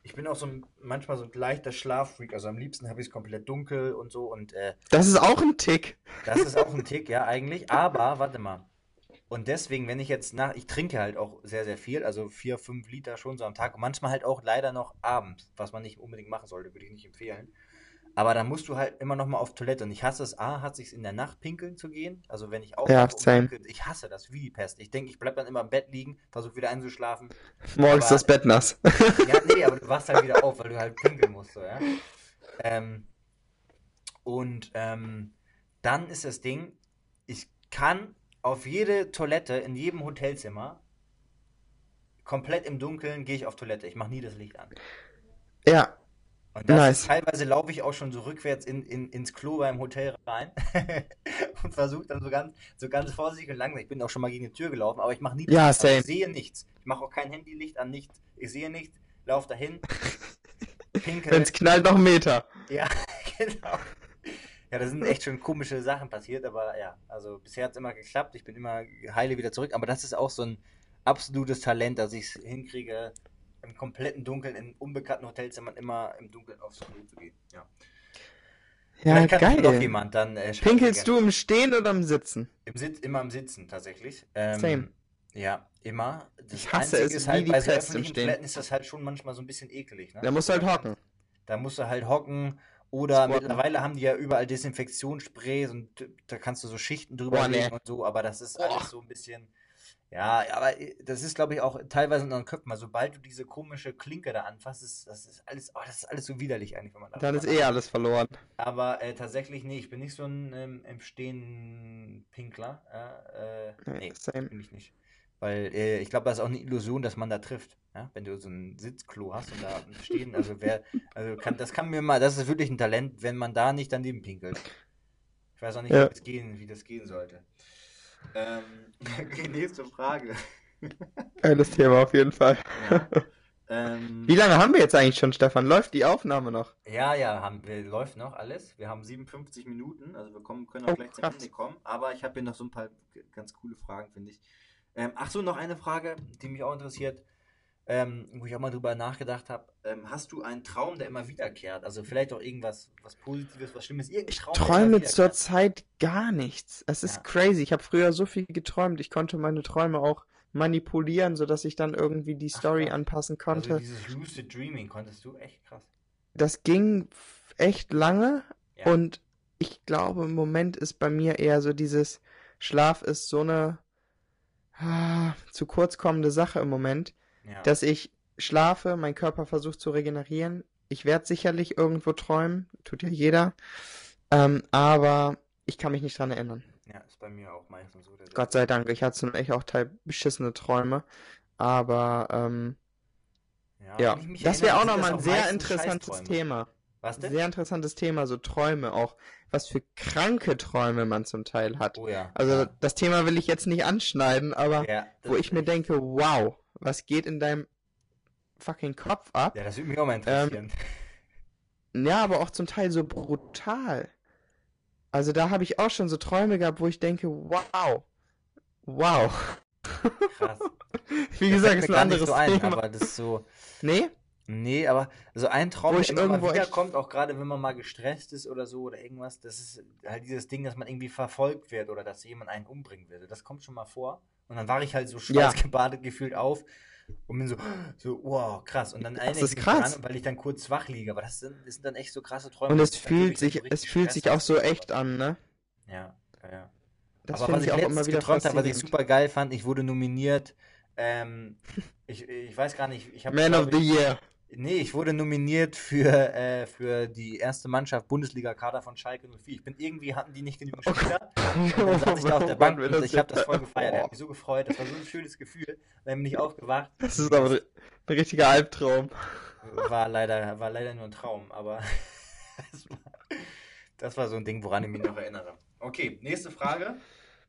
ich bin auch so ein, manchmal so ein leichter Schlaffreak. Also am liebsten habe ich es komplett dunkel und so. Und äh, Das ist auch ein Tick. das ist auch ein Tick, ja, eigentlich. Aber, warte mal. Und deswegen, wenn ich jetzt nach, ich trinke halt auch sehr, sehr viel, also vier, fünf Liter schon so am Tag und manchmal halt auch leider noch abends, was man nicht unbedingt machen sollte, würde ich nicht empfehlen. Aber dann musst du halt immer noch mal auf Toilette und ich hasse es, A, hat sich in der Nacht pinkeln zu gehen, also wenn ich aufwache Ja, und same. pinkel, ich hasse das wie die Pest. Ich denke, ich bleib dann immer im Bett liegen, versuche wieder einzuschlafen. Morgens Aber- das Bett nass. Ja, nee, aber du wachst halt wieder auf, weil du halt pinkeln musst, so, ja. Ähm, und ähm, dann ist das Ding, ich kann auf jede Toilette in jedem Hotelzimmer komplett im Dunkeln gehe ich auf Toilette. Ich mache nie das Licht an. ja, Und das Nice. teilweise laufe ich auch schon so rückwärts in, in, ins Klo beim Hotel rein und versuche dann so ganz, so ganz vorsichtig und langsam. Ich bin auch schon mal gegen die Tür gelaufen, aber ich mache nie das Ja, Licht an. same. Ich sehe nichts. Ich mache auch kein Handylicht an, nichts. Ich sehe nichts, laufe dahin, pinkel. wenn's knallt, noch Meter. Ja, genau. Ja, da sind echt schon komische Sachen passiert, aber ja, also bisher hat es immer geklappt. Ich bin immer heile wieder zurück, aber das ist auch so ein absolutes Talent, dass ich es hinkriege, im kompletten Dunkeln, in unbekannten Hotelzimmern immer im Dunkeln aufs Klo zu gehen. Ja. Ja, kann noch geil. jemand dann. Äh, Pinkelst du im Stehen oder im Sitzen? Im Sitz, immer im Sitzen tatsächlich. Ähm, Same. Ja, immer. Das Ich hasse Einzige es ist wie halt, die bei so Pest im Stehen. Toiletten ist das halt schon manchmal so ein bisschen ekelig. Ne? Da musst du halt hocken. Da musst du halt hocken. Oder Squatten. mittlerweile haben die ja überall Desinfektionssprays und da kannst du so Schichten drüber Boah, nee. legen und so, aber das ist Boah. alles so ein bisschen. Ja, aber das ist, glaube ich, auch teilweise in unseren Köpfen. Weil sobald du diese komische Klinke da anfasst, ist, das ist alles, oh, das ist alles so widerlich eigentlich, wenn man Dann darüber ist eh alles verloren. aber äh, tatsächlich, nee, ich bin nicht so ein ähm, im Stehen Pinkler. Ja, äh, Nee, nee, bin ich nicht. Weil äh, ich glaube, das ist auch eine Illusion, dass man da trifft. Ja? Wenn du so ein Sitzklo hast und da Stehen, also wer, also kann, das kann mir mal, das ist wirklich ein Talent, wenn man da nicht daneben pinkelt. Ich weiß auch nicht, Ja. wie, das gehen, wie das gehen sollte. Ähm, nächste Frage. Geiles Thema auf jeden Fall. Ja. Ähm, Wie lange haben wir jetzt eigentlich schon, Stefan? Läuft die Aufnahme noch? Ja, ja, haben wir, läuft noch alles. Wir haben 57 Minuten, also wir kommen, können auch Oh, gleich zum. Ende kommen. Aber ich habe hier noch so ein paar ganz coole Fragen, finde ich. Ähm, ach so, noch eine Frage, die mich auch interessiert, ähm, wo ich auch mal drüber nachgedacht habe. Ähm, hast du einen Traum, der immer wiederkehrt? Also vielleicht auch irgendwas was Positives, was Schlimmes, irgendein Traum, immer Träume wiederkehrt? zurzeit gar nichts. Es ist Ja. crazy. Ich habe früher so viel geträumt. Ich konnte meine Träume auch manipulieren, sodass ich dann irgendwie die Ach, Story krass. anpassen konnte. Also dieses Lucid Dreaming konntest du? Echt krass. das ging echt lange Ja. und ich glaube, im Moment ist bei mir eher so dieses Schlaf ist so eine zu kurz kommende Sache im Moment, Ja. dass ich schlafe, mein Körper versucht zu regenerieren. Ich werde sicherlich irgendwo träumen, tut ja jeder, ähm, aber ich kann mich nicht dran erinnern. ja, ist bei mir auch meistens so. Gott sei Dank, ich hatte echt auch teil beschissene Träume, aber ähm, ja, mich das wäre auch nochmal ein sehr interessantes. Thema. Was denn? Sehr interessantes Thema, so Träume auch. Was für kranke Träume man zum Teil hat. Oh ja. Also ja. das Thema will ich jetzt nicht anschneiden, aber ja, wo ich mir denke, wow, was geht in deinem fucking Kopf ab? Ja, das würde mich auch mal Ähm, interessieren. Ja, aber auch zum Teil so brutal. Also da habe ich auch schon so Träume gehabt, wo ich denke, wow, wow. Krass. Wie Das gesagt, ist ein anderes so ein, Thema. aber das ist so. Nee? Nee, aber so ein Traum, der immer mal wiederkommt, auch gerade wenn man mal gestresst ist oder so oder irgendwas, das ist halt dieses Ding, dass man irgendwie verfolgt wird oder dass jemand einen umbringen will. Das kommt schon mal vor. Und dann wache ich halt so Ja. schweißgebadet gefühlt auf und bin so, so, wow, krass. Und dann erinnere ist ich mich krass. dran, weil ich dann kurz wach liege. Aber das sind, das sind dann echt so krasse Träume. Und es fühlt sich, es fühlt sich auch so echt an, ne? Ja, ja, ja. Das Aber was ich ich auch immer wieder geträumt habe, was ich super geil fand, ich wurde nominiert. Ähm, ich, ich weiß gar nicht, ich habe. Man of the Year. Nee, ich wurde nominiert für, äh, für die erste Mannschaft Bundesliga-Kader von Schalke 04. Ich bin irgendwie, hatten die nicht genügend Spieler. Und dann saß ich da auf der Bank und ich habe das voll gefeiert. Ich habe mich so gefreut. Das war so ein schönes Gefühl. Dann bin ich aufgewacht. Das ist aber ein richtiger Albtraum. War leider, war leider nur ein Traum, aber das war, das war so ein Ding, woran ich mich noch erinnere. Okay, nächste Frage.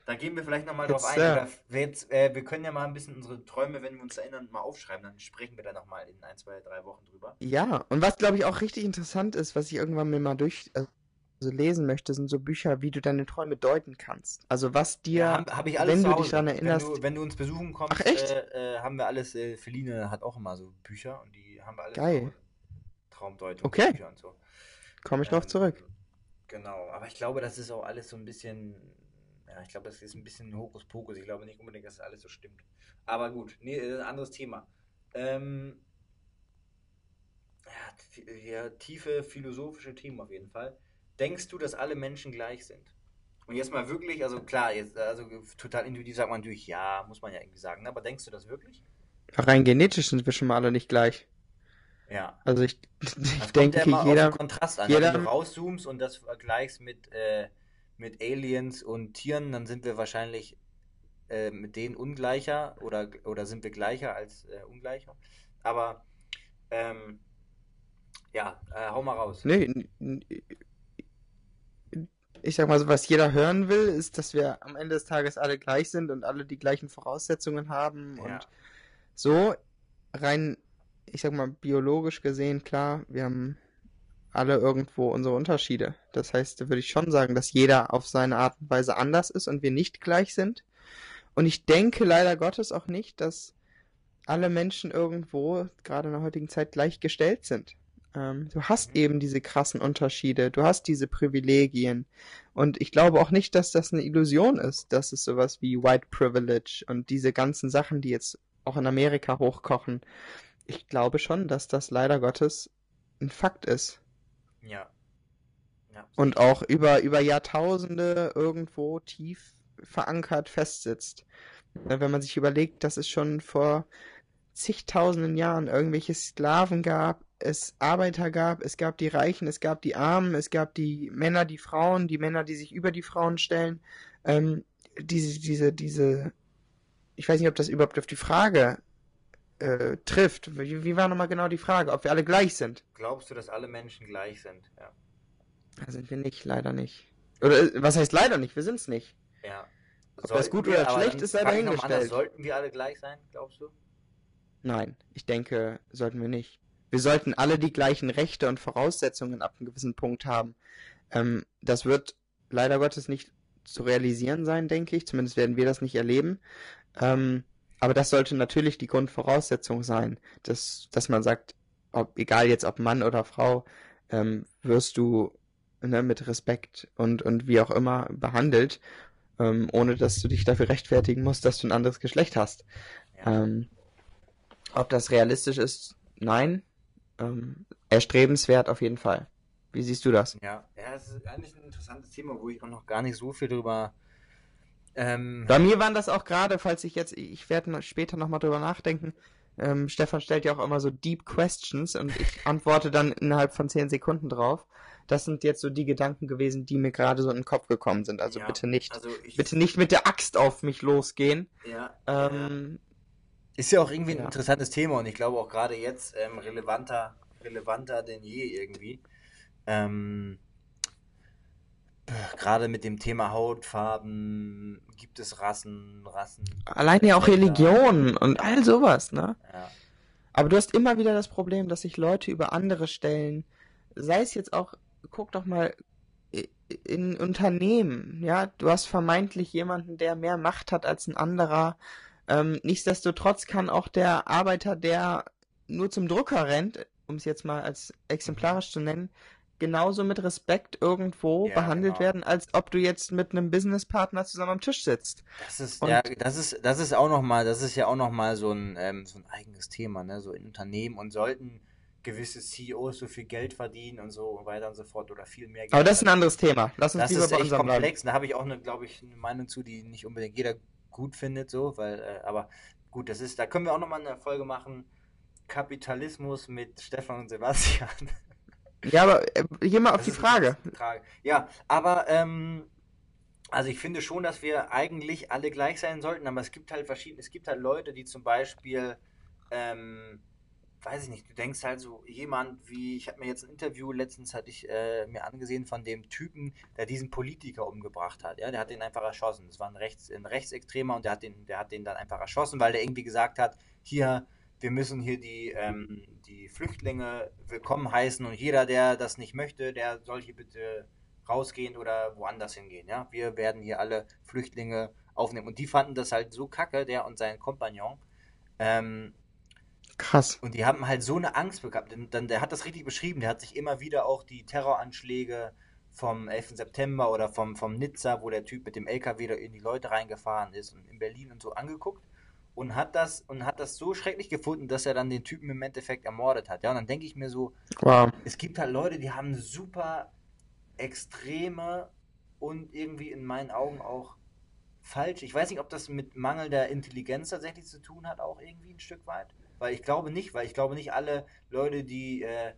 Da gehen wir vielleicht nochmal drauf ein. Oder wir, jetzt, äh, wir können ja mal ein bisschen unsere Träume, wenn wir uns erinnern, mal aufschreiben. Dann sprechen wir da nochmal in ein, zwei, drei Wochen drüber. Ja, und was glaube ich auch richtig interessant ist, was ich irgendwann mir mal durch also lesen möchte, sind so Bücher, wie du deine Träume deuten kannst. Also was dir, habe hab ich alles wenn du dich daran erinnerst, Wenn du, wenn du uns besuchen kommst? Äh, äh, haben wir alles. Äh, Feline hat auch immer so Bücher und die haben wir alle. Geil. Traumdeutung. Okay. Bücher und so. komme ich drauf Ähm, zurück. Genau, aber ich glaube, das ist auch alles so ein bisschen. Ja, ich glaube, das ist ein bisschen Hokuspokus. Ich glaube nicht unbedingt, dass das alles so stimmt. Aber gut, nee, äh, anderes Thema. Ähm, ja, ja, tiefe philosophische Themen auf jeden Fall. Denkst du, dass alle Menschen gleich sind? Und jetzt mal wirklich, also klar, jetzt, also total intuitiv sagt man natürlich, ja, muss man ja irgendwie sagen, ne? aber denkst du das wirklich? Rein genetisch sind wir schon mal alle nicht gleich. Ja. Also ich, Das ich kommt denke, ja jeder, den Kontrast an. jeder- Wenn du rauszoomst und das vergleichst mit, äh, mit Aliens und Tieren, dann sind wir wahrscheinlich äh, mit denen ungleicher oder, oder sind wir gleicher als äh, ungleicher. Aber ähm, ja, äh, hau mal raus. nee, ich sag mal so, was jeder hören will, ist, dass wir am Ende des Tages alle gleich sind und alle die gleichen Voraussetzungen haben Ja. und so rein, ich sag mal, biologisch gesehen, klar, wir haben alle irgendwo unsere Unterschiede. Das heißt, da würde ich schon sagen, dass jeder auf seine Art und Weise anders ist und wir nicht gleich sind. Und ich denke leider Gottes auch nicht, dass alle Menschen irgendwo, gerade in der heutigen Zeit, gleichgestellt sind. Ähm, du hast eben diese krassen Unterschiede, du hast diese Privilegien. Und ich glaube auch nicht, dass das eine Illusion ist, dass es sowas wie White Privilege und diese ganzen Sachen, die jetzt auch in Amerika hochkochen. Ich glaube schon, dass das leider Gottes ein Fakt ist. Ja. ja. Und auch über, über Jahrtausende irgendwo tief verankert festsitzt. Ne, Wenn man sich überlegt, dass es schon vor zigtausenden Jahren irgendwelche Sklaven gab, es Arbeiter gab, es gab die Reichen, es gab die Armen, es gab die Männer, die Frauen, die Männer, die sich über die Frauen stellen. Ähm, diese, diese, diese, ich weiß nicht, ob das überhaupt auf die Frage äh, trifft. Wie, wie war nochmal genau die Frage? Ob wir alle gleich sind? Glaubst du, dass alle Menschen gleich sind? Ja. Da sind wir nicht, leider nicht. Oder äh, was heißt leider nicht? Wir sind's nicht. ja. Ob das gut oder schlecht ist, sei dahingestellt. anders, Sollten wir alle gleich sein, glaubst du? Nein, ich denke, sollten wir nicht. Wir sollten alle die gleichen Rechte und Voraussetzungen ab einem gewissen Punkt haben. Ähm, das wird leider Gottes nicht zu realisieren sein, denke ich. Zumindest werden wir das nicht erleben. Ähm, aber das sollte natürlich die Grundvoraussetzung sein, dass, dass man sagt, ob, egal jetzt ob Mann oder Frau, ähm, wirst du ne, mit Respekt und, und wie auch immer behandelt, ähm, ohne dass du dich dafür rechtfertigen musst, dass du ein anderes Geschlecht hast. Ja. Ähm, ob das realistisch ist, nein. Ähm, erstrebenswert auf jeden Fall. Wie siehst du das? Ja, ja, es ist eigentlich ein interessantes Thema, wo ich auch noch gar nicht so viel drüber. Ähm, Bei mir waren das auch gerade, falls ich jetzt, ich werde noch später nochmal drüber nachdenken. Ähm, Stefan stellt ja auch immer so Deep Questions und ich antworte dann innerhalb von zehn Sekunden drauf. Das sind jetzt so die Gedanken gewesen, die mir gerade so in den Kopf gekommen sind. Also ja, bitte nicht, Also ich, bitte nicht mit der Axt auf mich losgehen. Ja, ja. Ähm, Ist ja auch irgendwie ein Ja. interessantes Thema und ich glaube auch gerade jetzt ähm, relevanter, relevanter denn je irgendwie. Ähm, gerade mit dem Thema Hautfarben, gibt es Rassen, Rassen. alleine ja auch Geschlechter. Religion und all sowas, ne? Ja, Aber du hast immer wieder das Problem, dass sich Leute über andere stellen. Sei es jetzt auch, guck doch mal in Unternehmen, ja, du hast vermeintlich jemanden, der mehr Macht hat als ein anderer. Ähm, nichtsdestotrotz kann auch der Arbeiter, der nur zum Drucker rennt, um es jetzt mal als exemplarisch zu nennen, genauso mit Respekt irgendwo Ja, behandelt genau. werden, als ob du jetzt mit einem Businesspartner zusammen am Tisch sitzt. Das ist, Und- ja, das ist, das ist auch noch mal, das ist ja auch noch mal so ein, ähm, so ein eigenes Thema, ne? So in Unternehmen und sollten gewisse CEOs so viel Geld verdienen und so weiter und so fort oder viel mehr Geld Aber das ist ein anderes Thema. Lass uns Das lieber ist bei echt unserem bleiben. komplex. Da habe ich auch, eine, glaube ich, eine Meinung zu, die nicht unbedingt jeder gut findet, so, weil, äh, aber gut, das ist, da können wir auch nochmal eine Folge machen. Kapitalismus mit Stefan und Sebastian. Ja, aber äh, hier mal auf Das die Frage. Frage. Ja, aber ähm, also ich finde schon, dass wir eigentlich alle gleich sein sollten, aber es gibt halt verschiedene, es gibt halt Leute, die zum Beispiel, ähm, weiß ich nicht, du denkst halt so, jemand wie, ich habe mir jetzt ein Interview letztens hatte ich äh, mir angesehen von dem Typen, der diesen Politiker umgebracht hat, ja, der hat den einfach erschossen. Das war ein, Rechts, ein Rechtsextremer und der hat den, der hat den dann einfach erschossen, weil der irgendwie gesagt hat, hier, wir müssen hier die, ähm, die Flüchtlinge willkommen heißen und jeder, der das nicht möchte, der soll hier bitte rausgehen oder woanders hingehen. Ja, wir werden hier alle Flüchtlinge aufnehmen. Und die fanden das halt so kacke, der und sein Kompagnon. Ähm, Krass. und die haben halt so eine Angst bekommen. Denn, dann, der hat das richtig beschrieben. Der hat sich immer wieder auch die Terroranschläge vom 11. September oder vom, vom Nizza, wo der Typ mit dem LKW da in die Leute reingefahren ist und in Berlin und so angeguckt und hat das und hat das so schrecklich gefunden, dass er dann den Typen im Endeffekt ermordet hat. Ja, und dann denke ich mir so, Wow. es gibt halt Leute, die haben super extreme und irgendwie in meinen Augen auch falsch. Ich weiß nicht, ob das mit mangelnder Intelligenz tatsächlich zu tun hat, auch irgendwie ein Stück weit. Weil ich glaube nicht, weil ich glaube nicht alle Leute, die, äh,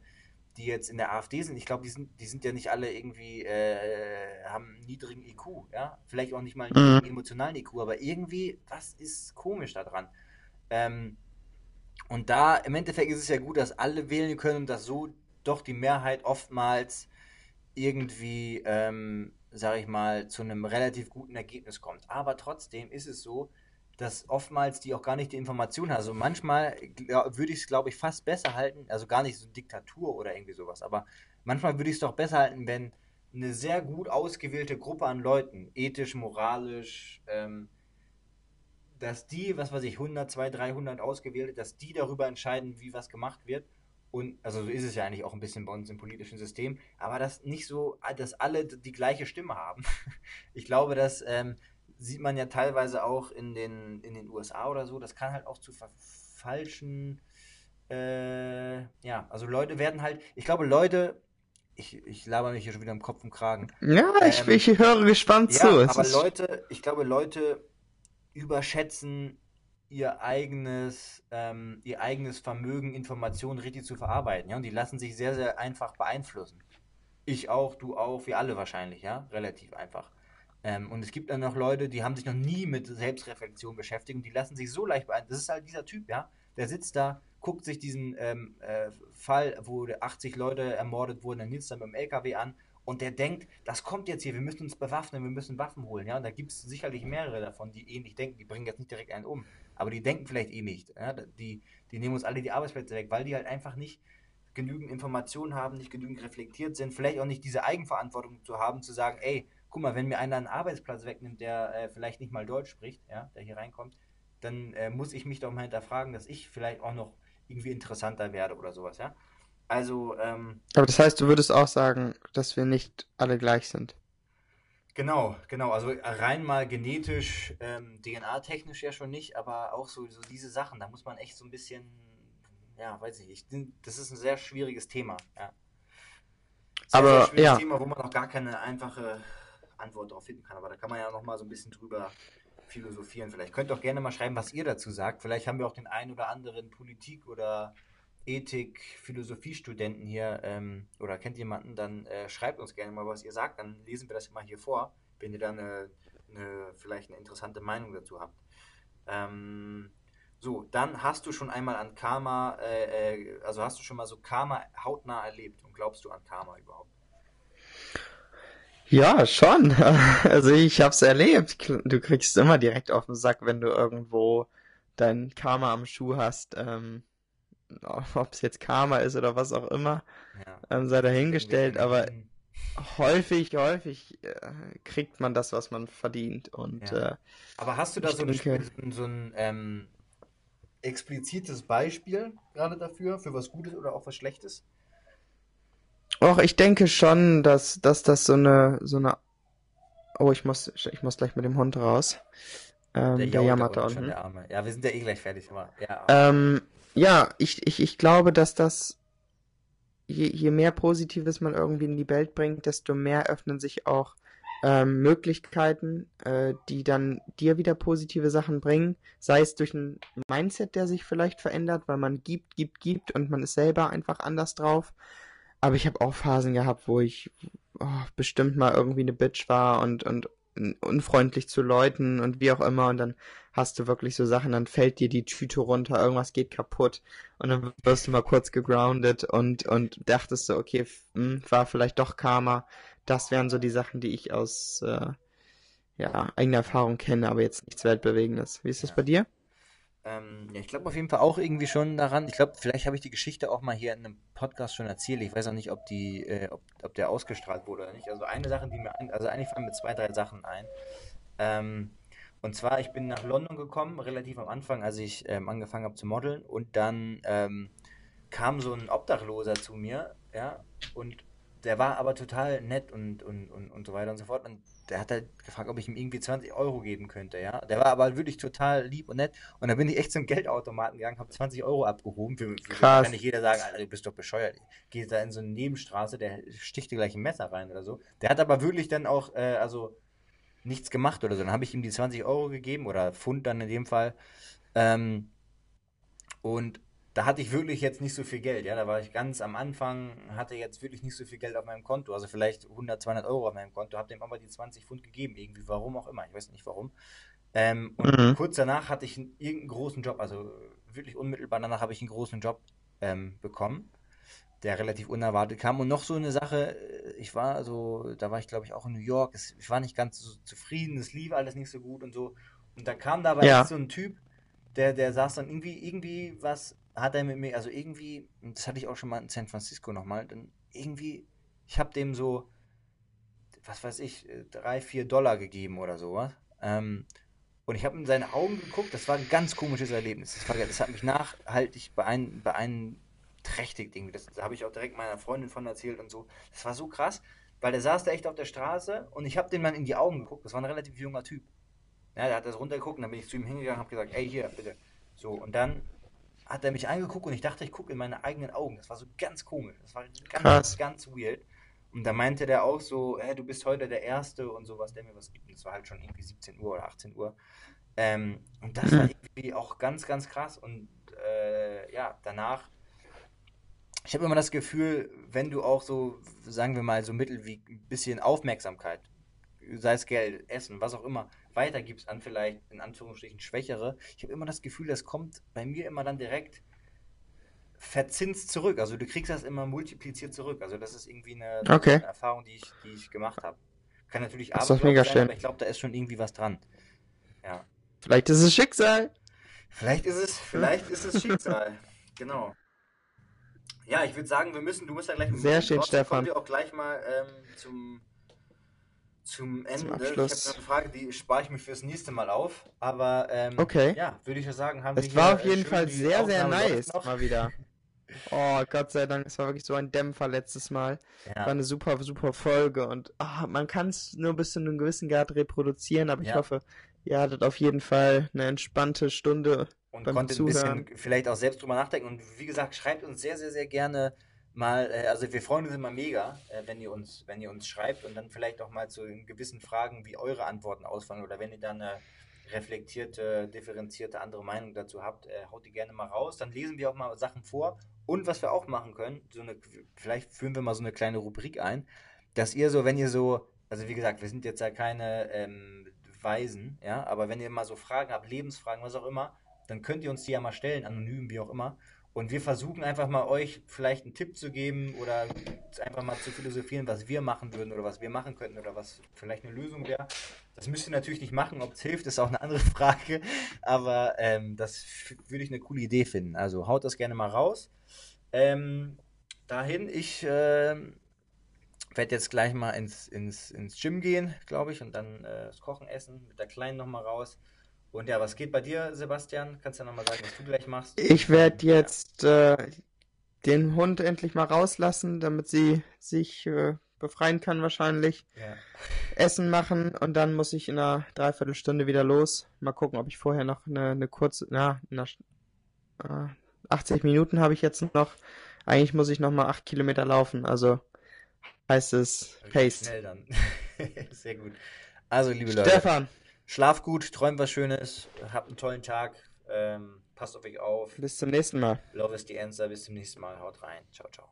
die jetzt in der AfD sind, ich glaube, die sind, die sind ja nicht alle irgendwie, äh, haben einen niedrigen IQ, ja. Vielleicht auch nicht mal einen Mhm. emotionalen IQ, aber irgendwie, was ist komisch daran? Ähm, und da im Endeffekt ist es ja gut, dass alle wählen können und dass so doch die Mehrheit oftmals irgendwie, ähm, sag ich mal, zu einem relativ guten Ergebnis kommt. Aber trotzdem ist es so, dass oftmals die auch gar nicht die Information haben. Also manchmal glaub, würde ich es, glaube ich, fast besser halten, also gar nicht so Diktatur oder irgendwie sowas, aber manchmal würde ich es doch besser halten, wenn eine sehr gut ausgewählte Gruppe an Leuten, ethisch, moralisch, ähm, dass die, was weiß ich, 100, 200, 300 ausgewählte, dass die darüber entscheiden, wie was gemacht wird. Und, also so ist es ja eigentlich auch ein bisschen bei uns im politischen System, aber dass nicht so, dass alle die gleiche Stimme haben. Ich glaube, das ähm, sieht man ja teilweise auch in den, in den USA oder so. Das kann halt auch zu falschen, äh, ja, also Leute werden halt, ich glaube, Leute, ich, ich laber mich hier schon wieder im Kopf und Kragen. Ja, ich, Ähm, ich höre gespannt Ja, zu. Es aber Leute, ich glaube, Leute überschätzen ihr eigenes, ähm, ihr eigenes Vermögen, Informationen richtig zu verarbeiten, ja, und die lassen sich sehr, sehr einfach beeinflussen. Ich auch, du auch, wir alle wahrscheinlich, ja, relativ einfach. Ähm, und es gibt dann noch Leute, die haben sich noch nie mit Selbstreflexion beschäftigt und die lassen sich so leicht beeinflussen. Das ist halt dieser Typ, ja, der sitzt da, guckt sich diesen ähm, äh, Fall, wo 80 Leute ermordet wurden in Nizza mit dem LKW an und der denkt, das kommt jetzt hier, wir müssen uns bewaffnen, wir müssen Waffen holen, ja. Und da gibt es sicherlich mehrere davon, die ähnlich denken, die bringen jetzt nicht direkt einen um, aber die denken vielleicht eh nicht. Ja? Die, die nehmen uns alle die Arbeitsplätze weg, weil die halt einfach nicht genügend Informationen haben, nicht genügend reflektiert sind, vielleicht auch nicht diese Eigenverantwortung zu haben, zu sagen, ey, guck mal, wenn mir einer einen Arbeitsplatz wegnimmt, der äh, vielleicht nicht mal Deutsch spricht, ja, der hier reinkommt, dann äh, muss ich mich doch mal hinterfragen, dass ich vielleicht auch noch irgendwie interessanter werde oder sowas, ja. Also, ähm, Aber das heißt, du würdest auch sagen, dass wir nicht alle gleich sind. Genau, genau. Also rein mal genetisch, ähm, DNA-technisch ja schon nicht, aber auch so, so diese Sachen, da muss man echt so ein bisschen, ja, weiß ich nicht, das ist ein sehr schwieriges Thema, ja. Sehr, Aber, sehr schwieriges ja. Thema, wo man auch gar keine einfache Antwort drauf finden kann, aber da kann man ja noch mal so ein bisschen drüber philosophieren. Vielleicht könnt ihr auch gerne mal schreiben, was ihr dazu sagt. Vielleicht haben wir auch den einen oder anderen Politik- oder Ethik, Philosophiestudenten hier ähm, oder kennt jemanden, dann äh, schreibt uns gerne mal, was ihr sagt. Dann lesen wir das mal hier vor, wenn ihr dann eine, eine, vielleicht eine interessante Meinung dazu habt. Ähm, so, dann hast du schon einmal an Karma, äh, äh, also hast du schon mal so Karma hautnah erlebt und glaubst du an Karma überhaupt? Ja, schon. Also ich hab's erlebt. Du kriegst immer direkt auf den Sack, wenn du irgendwo dein Karma am Schuh hast. Ähm, ob es jetzt Karma ist oder was auch immer, Ja. ähm, sei dahingestellt. Aber häufig, häufig äh, kriegt man das, was man verdient. Und Ja. äh, Aber hast du da so, denke- ein- so ein, ähm, explizites Beispiel gerade dafür, für was Gutes oder auch was Schlechtes? Och, ich denke schon, dass, dass das so eine, so eine. Oh, ich muss, ich muss gleich mit dem Hund raus. Ähm, der, jault jammert da unten der. Ja, wir sind ja eh gleich fertig, aber ja. Ähm, ja, ich, ich, ich glaube, dass das, je, je mehr Positives man irgendwie in die Welt bringt, desto mehr öffnen sich auch ähm, Möglichkeiten, äh, die dann dir wieder positive Sachen bringen. Sei es durch ein Mindset, der sich vielleicht verändert, weil man gibt, gibt, gibt und man ist selber einfach anders drauf. Aber ich habe auch Phasen gehabt, wo ich oh, bestimmt mal irgendwie eine Bitch war und, und unfreundlich zu Leuten und wie auch immer und dann hast du wirklich so Sachen, dann fällt dir die Tüte runter, irgendwas geht kaputt und dann wirst du mal kurz gegroundet und, und dachtest so, okay, f- hm, war vielleicht doch Karma. Das wären so die Sachen, die ich aus äh, ja, eigener Erfahrung kenne, aber jetzt nichts Weltbewegendes. Wie ist das Ja. bei dir? Ähm, ja, ich glaube auf jeden Fall auch irgendwie schon daran. Ich glaube, vielleicht habe ich die Geschichte auch mal hier in einem Podcast schon erzählt. Ich weiß auch nicht, ob die, äh, ob, ob der ausgestrahlt wurde oder nicht. Also eine Sache, die mir ein, also eigentlich fallen mir zwei, drei Sachen ein. Ähm, und zwar, ich bin nach London gekommen, relativ am Anfang, als ich ähm, angefangen habe zu modeln. Und dann ähm, kam so ein Obdachloser zu mir, ja, und der war aber total nett und, und, und, und so weiter und so fort. Und der hat halt gefragt, ob ich ihm irgendwie 20 Euro geben könnte, ja. Der war aber wirklich total lieb und nett. Und dann bin ich echt zum Geldautomaten gegangen, habe 20 Euro abgehoben. Für, für Krass. kann nicht jeder sagen, Alter, du bist doch bescheuert. Geh da in so eine Nebenstraße, der sticht dir gleich ein Messer rein oder so. Der hat aber wirklich dann auch, äh, also nichts gemacht oder so. Dann habe ich ihm die 20 Euro gegeben oder Pfund dann in dem Fall. Ähm, und da hatte ich wirklich jetzt nicht so viel Geld, ja. Da war ich ganz am Anfang, hatte jetzt wirklich nicht so viel Geld auf meinem Konto, also vielleicht 100, 200 Euro auf meinem Konto, habe dem aber die 20 Pfund gegeben, irgendwie, warum auch immer, ich weiß nicht warum. Ähm, und Mhm. kurz danach hatte ich einen, irgendeinen großen Job, also wirklich unmittelbar danach habe ich einen großen Job ähm, bekommen, der relativ unerwartet kam. Und noch so eine Sache, äh, ich war so, da war ich glaube ich auch in New York, es, ich war nicht ganz so zufrieden, es lief alles nicht so gut und so. Und da kam dabei Ja. so ein Typ, der, der saß dann irgendwie, irgendwie was hat er mit mir, also irgendwie, das hatte ich auch schon mal in San Francisco nochmal, dann irgendwie, ich habe dem so, was weiß ich, äh, drei, vier Dollar gegeben oder sowas. Ähm, und ich habe in seine Augen geguckt, das war ein ganz komisches Erlebnis. Das, war, das hat mich nachhaltig beein, beeinträchtigt irgendwie. Das, da habe ich auch direkt meiner Freundin von erzählt und so. Das war so krass, weil der saß da echt auf der Straße und ich habe dem dann in die Augen geguckt. Das war ein relativ junger Typ. Ja, der hat das runtergeguckt und dann bin ich zu ihm hingegangen und habe gesagt, ey, hier, bitte. So, und dann hat er mich angeguckt und ich dachte, ich gucke in meine eigenen Augen. Das war so ganz komisch. Das war ganz, Krass. ganz weird. Und da meinte der auch so, hey, du bist heute der Erste und sowas, der mir was gibt. Und es war halt schon irgendwie 17 Uhr oder 18 Uhr. Ähm, und das war irgendwie auch ganz, ganz krass. Und äh, ja, danach, ich habe immer das Gefühl, wenn du auch so, sagen wir mal, so Mittel wie ein bisschen Aufmerksamkeit, sei es Geld, Essen, was auch immer, weitergibst an vielleicht in Anführungsstrichen Schwächere, ich habe immer das Gefühl, das kommt bei mir immer dann direkt verzinst zurück. Also du kriegst das immer multipliziert zurück. Also das ist irgendwie eine, Okay. eine Erfahrung, die ich, die ich gemacht habe. Kann natürlich Das ist mega sein, schön. aber ich glaube, da ist schon irgendwie was dran. Ja. Vielleicht ist es Schicksal. Vielleicht ist es, vielleicht ist es Schicksal. Genau. Ja, ich würde sagen, wir müssen, du musst ja gleich Sehr schön, Stefan. Kommen wir auch gleich mal ähm, zum, zum Ende. ich habe Abschluss. noch eine Frage, die spare ich mir fürs nächste Mal auf. Aber ähm, Okay. ja, würde ich ja sagen, haben wir Es hier war auf jeden Fall sehr, sehr Aufnahme nice noch. mal wieder. Oh, Gott sei Dank, es war wirklich so ein Dämpfer letztes Mal. War Ja, eine super, super Folge und ah, man kann es nur bis zu einem gewissen Grad reproduzieren, aber ich Ja. hoffe, ihr hattet auf jeden Fall eine entspannte Stunde. und beim konnte ein bisschen Zuhören. vielleicht auch selbst drüber nachdenken. Und wie gesagt, schreibt uns sehr, sehr, sehr gerne mal, äh, also wir freuen uns immer mega, äh, wenn ihr uns, wenn ihr uns schreibt und dann vielleicht auch mal zu gewissen Fragen, wie eure Antworten ausfallen oder wenn ihr dann eine reflektierte, differenzierte andere Meinung dazu habt, äh, haut die gerne mal raus. Dann lesen wir auch mal Sachen vor. Und was wir auch machen können, so eine, vielleicht führen wir mal so eine kleine Rubrik ein, dass ihr so, wenn ihr so, also wie gesagt, wir sind jetzt ja keine ähm, Weisen, ja, aber wenn ihr mal so Fragen habt, Lebensfragen, was auch immer, dann könnt ihr uns die ja mal stellen, anonym, wie auch immer. Und wir versuchen einfach mal euch vielleicht einen Tipp zu geben oder einfach mal zu philosophieren, was wir machen würden oder was wir machen könnten oder was vielleicht eine Lösung wäre. Das müsst ihr natürlich nicht machen. Ob es hilft, ist auch eine andere Frage. Aber ähm, das würde ich eine coole Idee finden. Also haut das gerne mal raus. Ähm, dahin, ich ähm, werde jetzt gleich mal ins, ins, ins Gym gehen, glaube ich, und dann äh, das Kochen essen, mit der Kleinen nochmal raus. Und ja, was geht bei dir, Sebastian? Kannst du ja nochmal sagen, was du gleich machst? Ich werde jetzt äh, den Hund endlich mal rauslassen, damit sie sich äh, befreien kann wahrscheinlich. Ja. Essen machen und dann muss ich in einer Dreiviertelstunde wieder los. Mal gucken, ob ich vorher noch eine, eine kurze, na, eine, äh, 80 Minuten habe ich jetzt noch. Eigentlich muss ich noch mal 8 Kilometer laufen, also heißt es Paced. Schnell dann. Sehr gut. Also, liebe Leute, Stefan, schlaf gut, träumt was Schönes, habt einen tollen Tag, ähm, passt auf euch auf. bis zum nächsten Mal. Love is the answer. Bis zum nächsten Mal. Haut rein. Ciao, ciao.